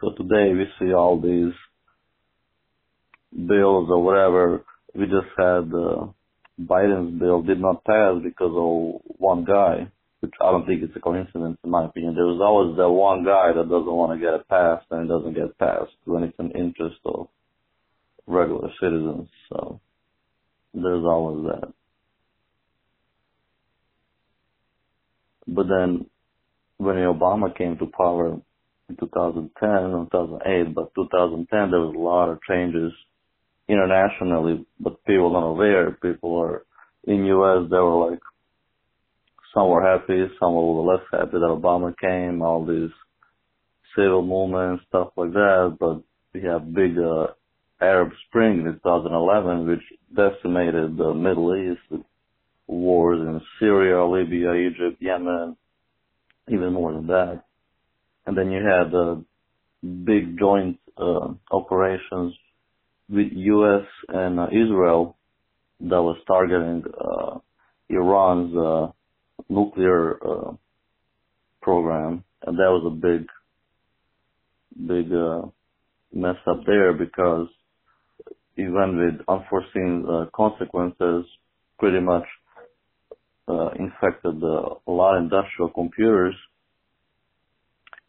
So today we see all these bills or whatever. We just had uh, Biden's bill did not pass because of one guy, which I don't think it's a coincidence in my opinion. There's always that one guy that doesn't want to get it passed and it doesn't get passed when it's in interest of regular citizens. So there's always that. But then when Obama came to power in 2010 and 2008, but 2010 there was a lot of changes internationally, but people are not aware. People are in US. They were like some were happy, some were less happy that Obama came. All these civil movements, stuff like that. But we have big uh, Arab Spring in 2011, which decimated the Middle East wars in Syria, Libya, Egypt, Yemen, even more than that. And then you had uh, big joint uh, operations with U.S. and uh, Israel that was targeting uh, Iran's uh, nuclear uh, program, and that was a big, big uh, mess up there because even with unforeseen uh, consequences, pretty much uh, infected uh, a lot of industrial computers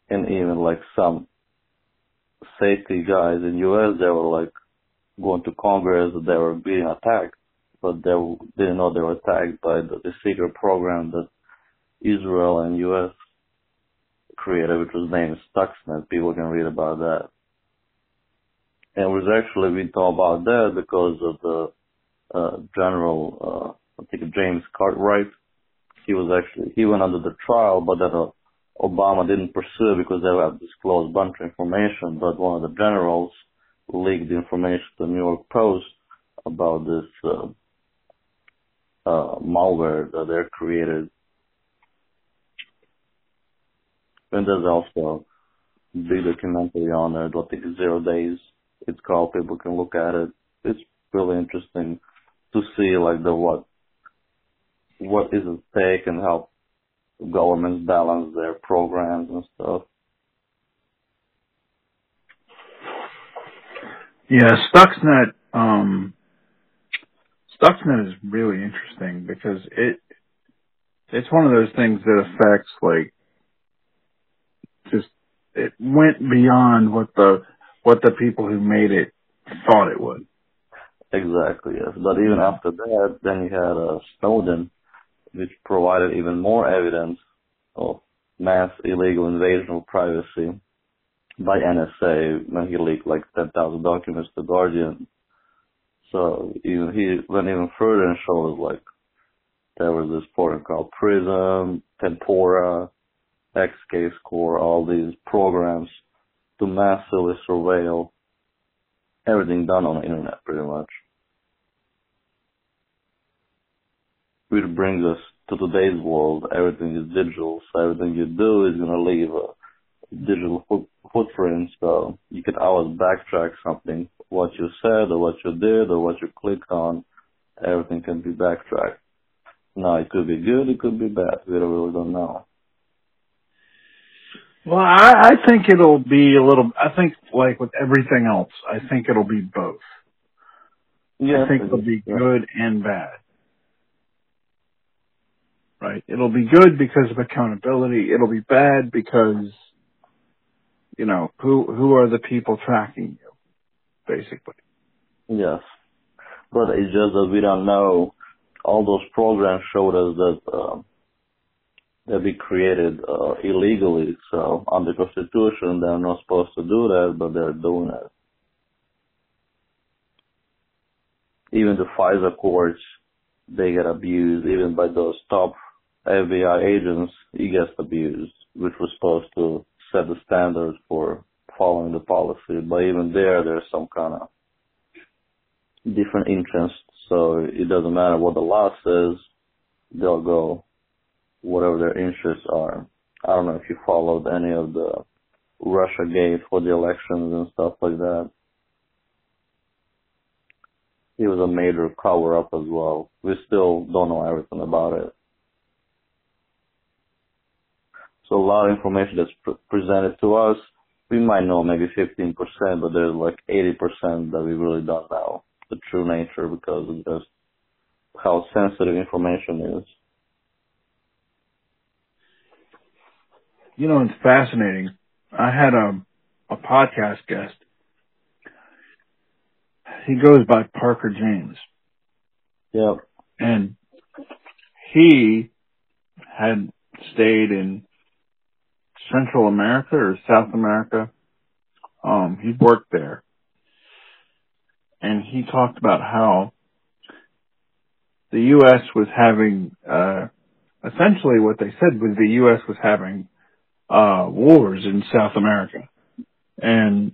and even like some safety guys in US they were like going to Congress they were being attacked but they didn't know they were attacked by the, the secret program that Israel and US created which was named Stuxnet. People can read about that and was actually we thought about that because of the uh, general uh, I think James Cartwright. He was actually he went under the trial, but that uh, Obama didn't pursue because they have disclosed a bunch of information. But one of the generals leaked information to the New York Post about this uh, uh, malware that they created. And there's also a big documentary on it. I think Zero Days. It's called. People can look at it. It's really interesting to see like the what what is at stake and how governments balance their programs and stuff.
Yeah, Stuxnet, um, Stuxnet is really interesting because it, it's one of those things that affects like, just, it went beyond what the, what the people who made it thought it would.
Exactly, yes. But even after that, then you had uh, Snowden, which provided even more evidence of mass illegal invasion of privacy by NSA when he leaked like 10,000 documents to Guardian. So even he went even further and showed us like there was this program called Prism, Tempora, XK Score, all these programs to massively surveil everything done on the internet pretty much. Which brings us to today's world. Everything is digital, so everything you do is going to leave a digital foot, footprint. So you can always backtrack something, what you said or what you did or what you clicked on. Everything can be backtracked. Now it could be good, it could be bad. We really don't know.
Well, I, I think it'll be a little. I think like with everything else, I think it'll be both.
Yeah,
I think it'll be good and bad. Right? It'll be good because of accountability. It'll be bad because you know who who are the people tracking you, basically.
Yes, but it's just that we don't know. All those programs showed us that. Um, that be created uh, illegally. So under Constitution, they're not supposed to do that, but they're doing it. Even the FISA courts, they get abused. Even by those top FBI agents, he gets abused, which was supposed to set the standards for following the policy. But even there, there's some kind of different interests. So it doesn't matter what the law says, they'll go whatever their interests are. I don't know if you followed any of the Russia Gate for the elections and stuff like that. It was a major cover up as well. We still don't know everything about it. So a lot of information that's pre- presented to us, we might know maybe 15%, but there's like 80% that we really don't know the true nature because of just how sensitive information is.
You know, it's fascinating. I had a a podcast guest. He goes by Parker James.
Yep.
And he had stayed in Central America or South America. Um, he worked there. And he talked about how the U.S. was having, uh, essentially what they said was the U.S. was having uh, wars in South America. And,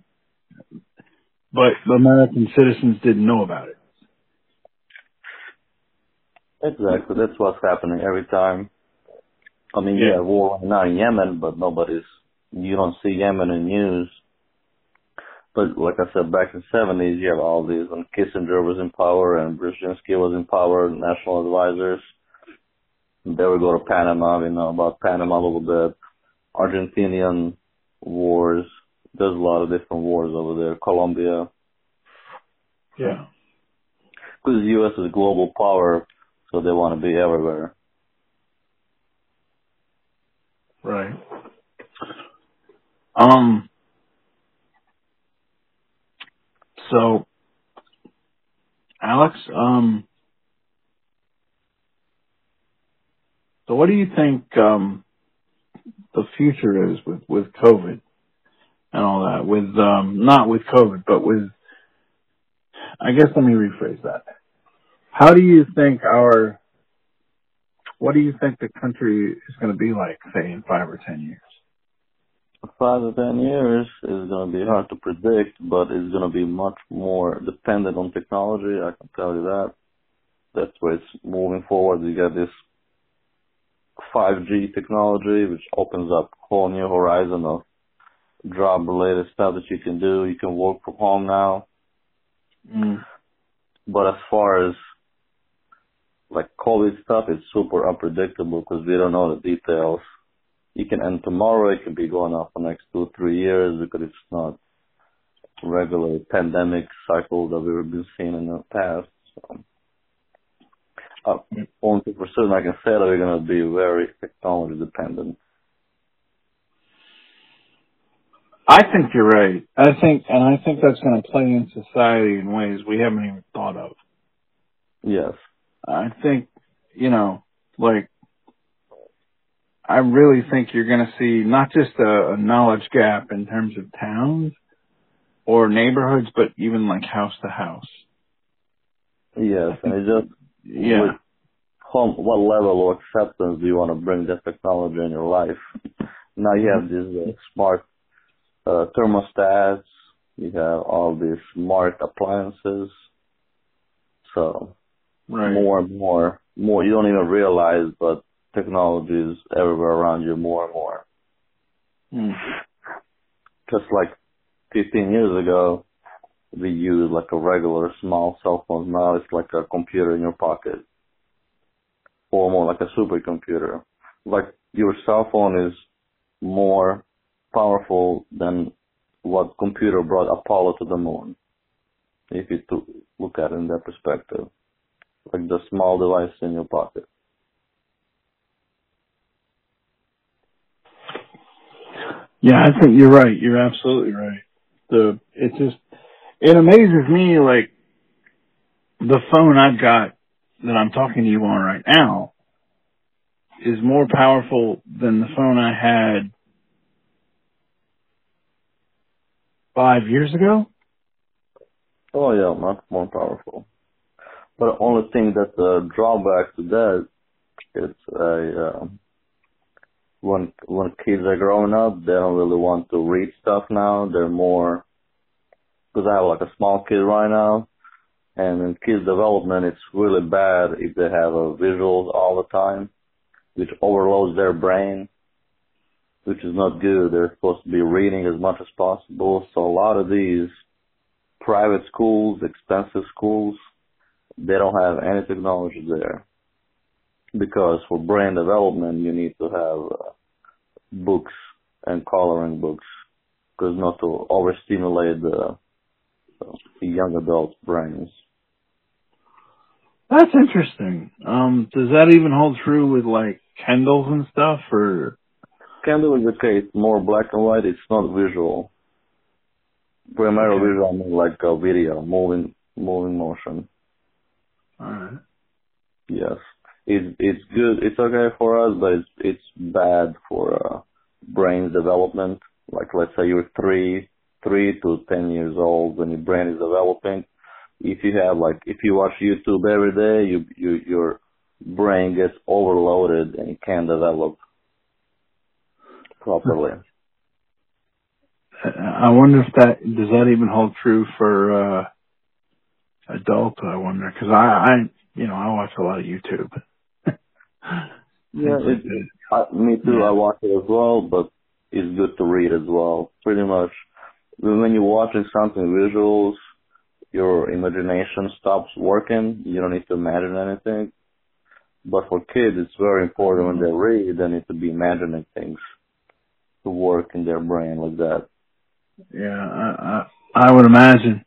but the American citizens didn't know about it.
Exactly. That's what's happening every time. I mean,
Yeah.
yeah, war right now in Yemen, but nobody's, you don't see Yemen in news. But like I said, back in the 70s, you have all these, and Kissinger was in power, and Brzezinski was in power, national advisors. And they would go to Panama, we know about Panama a little bit. Argentinian wars. There's a lot of different wars over there. Colombia.
Yeah.
Because the U.S. is a global power, so they want to be everywhere.
Right. Um. So, Alex, um, so what do you think um, the future is with with COVID and all that? With um, not with COVID, but with I guess let me rephrase that. How do you think our what do you think the country is going to be like, say, in five or ten years?
Five to ten years is going to be hard to predict, but it's going to be much more dependent on technology. I can tell you that. That's where it's moving forward. You got this 5G technology, which opens up a whole new horizon of job-related stuff that you can do. You can work from home now.
Mm.
But as far as like COVID stuff it's super unpredictable because we don't know the details. It can end tomorrow. It can be going on for next two, three years because it's not regular pandemic cycle that we've been seeing in the past. So, uh, only thing for certain I can say that we're going to be very technology dependent.
I think you're right. I think, and I think that's going to play in society in ways we haven't even thought of.
Yes.
I think, you know, like, I really think you're going to see not just a, a knowledge gap in terms of towns or neighborhoods, but even like house to house.
Yes, and it just
Yeah.
with home, what level of acceptance do you want to bring that technology in your life? Now you have these uh, smart uh, thermostats, you have all these smart appliances, so
Right.
more and more, more you don't even realize, but technology is everywhere around you more and more.
Hmm.
Just like 15 years ago, we use like a regular small cell phone. Now it's like a computer in your pocket, or more like a supercomputer. Like your cell phone is more powerful than what computer brought Apollo to the moon. If you look at it in that perspective, like the small device in your pocket.
Yeah, I think you're right. You're absolutely right. The it just it amazes me like the phone I've got that I'm talking to you on right now is more powerful than the phone I had five years ago.
Oh yeah, much more powerful. But the only thing that the drawback to that is a um, when when kids are growing up, they don't really want to read stuff now. They're more because I have like a small kid right now, and in kids development, it's really bad if they have a visuals all the time, which overloads their brain, which is not good. They're supposed to be reading as much as possible. So a lot of these private schools, expensive schools, they don't have any technology there. Because for brain development, you need to have uh, books and coloring books, because not to overstimulate the, young adult brains.
That's interesting. Um, does that even hold true with like Kindles and stuff or
Kindle is okay, it's more black and white, it's not visual. Primarily
Okay.
visual, I mean like a video, moving, moving motion.
alright.
Yes. It's it's good. It's okay for us, but it's it's bad for uh, brain development. Like let's say you're three three to ten years old when your brain is developing. If you have like if you watch YouTube every day, you you your brain gets overloaded and you can't develop properly.
I wonder if that does that even hold true for uh adults. I wonder because I, I, you know, I watch a lot of YouTube.
Yeah, it. I, me too.
Yeah.
I watch it as well, but it's good to read as well. Pretty much, when you're watching something visuals, your imagination stops working. You don't need to imagine anything. But for kids, it's very important when they read, they need to be imagining things to work in their brain like that.
yeah, I, I, I would imagine.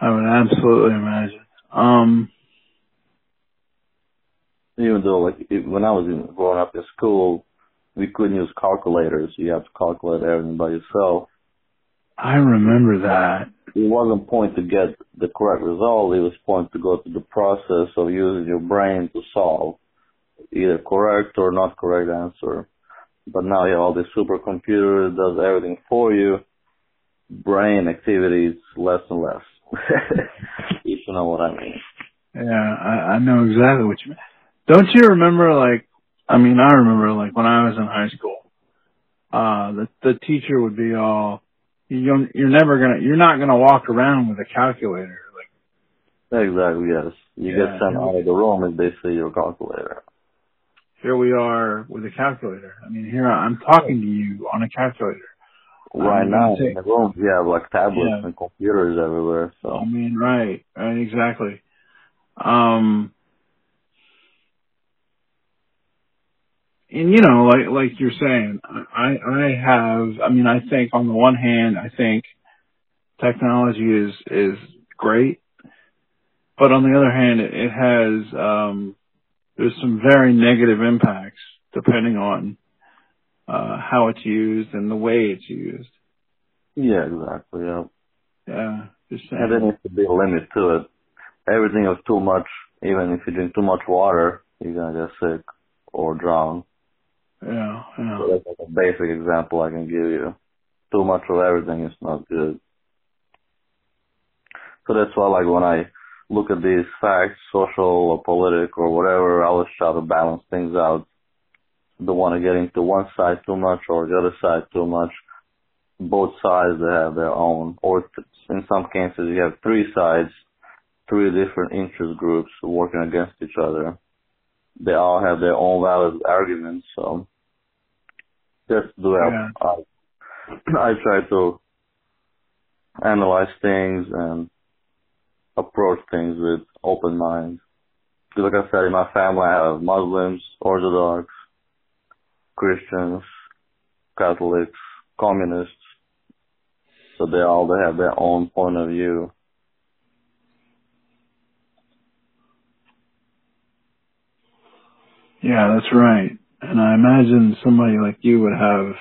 I would absolutely imagine. Um,
Even though, like, it, when I was in, growing up in school, we couldn't use calculators. You have to calculate everything by yourself.
I remember that.
it wasn't point to get the correct result. It was point to go through the process of using your brain to solve either correct or not correct answer. But now you have all this supercomputer that does everything for you. Brain activity is less and less. if you know what I mean.
Yeah, I, I know exactly what you mean. Don't you remember, like, I mean, I remember, like, when I was in high school, uh, the, the teacher would be all, you don't, you're never gonna, you're not gonna walk around with a calculator. Like,
Exactly, yes. You
Yeah,
get sent out of the room if they see your calculator.
here we are with a calculator. I mean, here I'm talking to you on a calculator.
Right
I'm
now,
gonna
in the rooms, you have like tablets
Yeah.
and computers everywhere, so.
I mean, right, right, exactly. Um, and you know, like like you're saying, I I have. I mean, I think on the one hand, I think technology is is great, but on the other hand, it, it has um, there's some very negative impacts depending on uh, how it's used and the way it's used.
Yeah, exactly. Yeah.
Yeah, just saying.
And there needs to be a limit to it. Everything is too much. Even if you drink too much water, you're gonna get sick or drown.
Yeah, yeah.
So that's a basic example I can give you. Too much of everything is not good. So that's why, like, when I look at these facts, social or political or whatever, I always try to balance things out. Don't want to get into one side too much or the other side too much. Both sides they have their own, or in some cases you have three sides, three different interest groups working against each other. They all have their own valid arguments, so just the way
Yeah.
I, I try to analyze things and approach things with open mind. Because like I said, in my family I have Muslims, Orthodox, Christians, Catholics, Communists. So they all they have their own point of view.
Yeah, that's right. And I imagine somebody like you would have,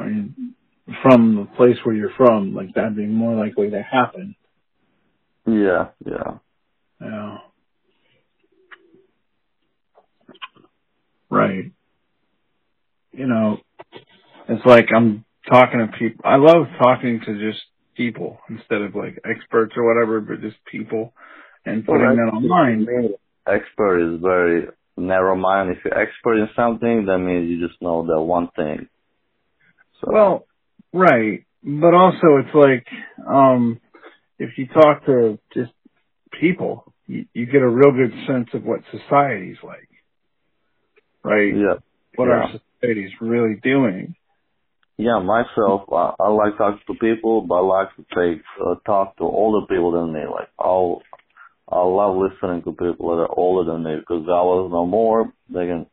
I mean, from the place where you're from, like that'd be more likely to happen.
Yeah, yeah.
Yeah. Right. You know, it's like I'm talking to people. I love talking to just people instead of like experts or whatever, but just people and putting
Well,
that online.
Expert is very narrow mind. If you're expert in something, that means you just know that one thing. So
Well, right. But also it's like, um, if you talk to just people, you, you get a real good sense of what society's like. Right?
yeah,
What
yeah.
our society's really doing.
Yeah, myself, I, I like talking to people, but I like to take uh, talk to older people than me. Like I'll, I love listening to people that are older than me because they always know more. They can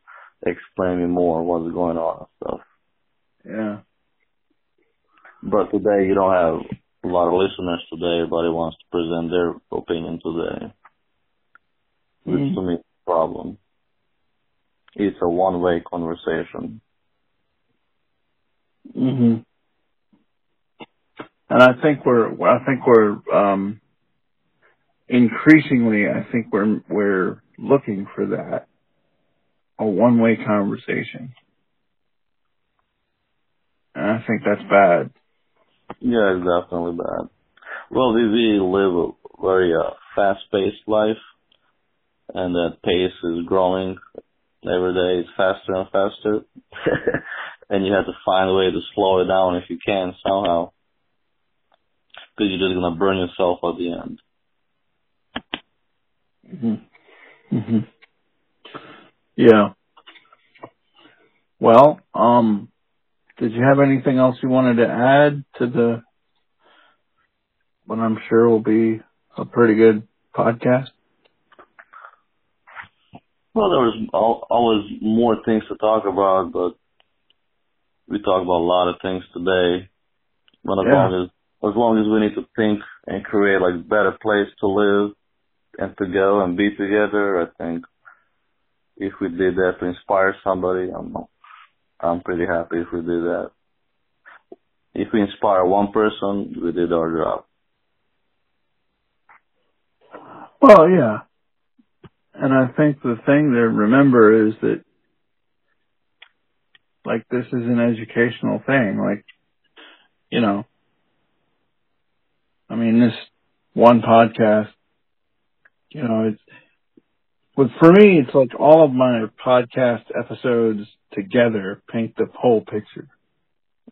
explain me more what's going on and stuff.
Yeah.
But today you don't have a lot of listeners today. Everybody wants to present their opinion today, which
Mhm.
to me is a problem. It's a one-way conversation.
hmm And I think we're, I think we're, um, increasingly, I think we're, we're looking for that. A one-way conversation. And I think that's bad.
Yeah, it's definitely bad. Well, we, we live a very uh, fast-paced life, and that pace is growing every day. It's faster and faster, and you have to find a way to slow it down if you can somehow, because you're just gonna burn yourself at the end.
Hmm hmm Yeah. Well, um, did you have anything else you wanted to add to the, what I'm sure will be a pretty good podcast?
Well, there was al- always more things to talk about, but we talked about a lot of things today. But as
Yeah.
long as as long as we need to think and create like a better place to live and to go and be together, I think if we did that to inspire somebody, I'm I'm pretty happy if we did that. If we inspire one person, we did our job.
Well, yeah. And I think the thing to remember is that, like, this is an educational thing. Like, you know, I mean, this one podcast, you know, it's, but for me, it's like all of my podcast episodes together paint the whole picture.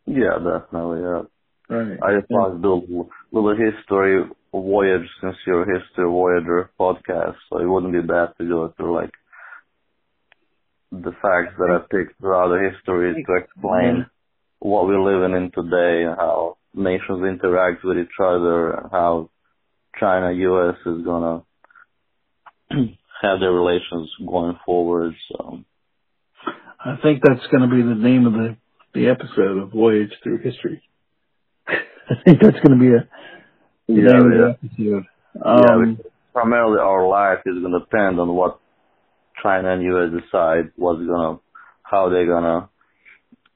Yeah, definitely. Yeah.
Right.
I just want to do a little, history voyage since you're a history voyager podcast, so it wouldn't be bad to go through like the facts that I picked throughout the history to explain mm-hmm. what we're living in today and how nations interact with each other and how China US is gonna have their relations going forward. So
I think that's going to be the name of the the episode of Voyage Through History. I think that's going to be a
Yeah,
name
yeah.
of the episode.
Yeah,
Um,
primarily our life is going to depend on what China and US decide what's going to, how they're going to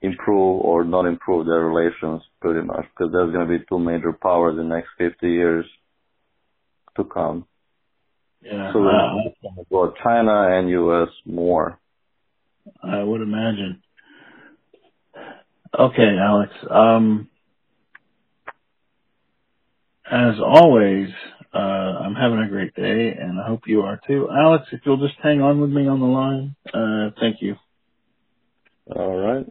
improve or not improve their relations pretty much because there's going to be two major powers in the next 50 years to come.
Yeah,
So
uh,
it's go China and US more.
I would imagine. Okay, Alex. Um, as always, uh, I'm having a great day, and I hope you are too. Alex, if you'll just hang on with me on the line, uh, thank you.
All right.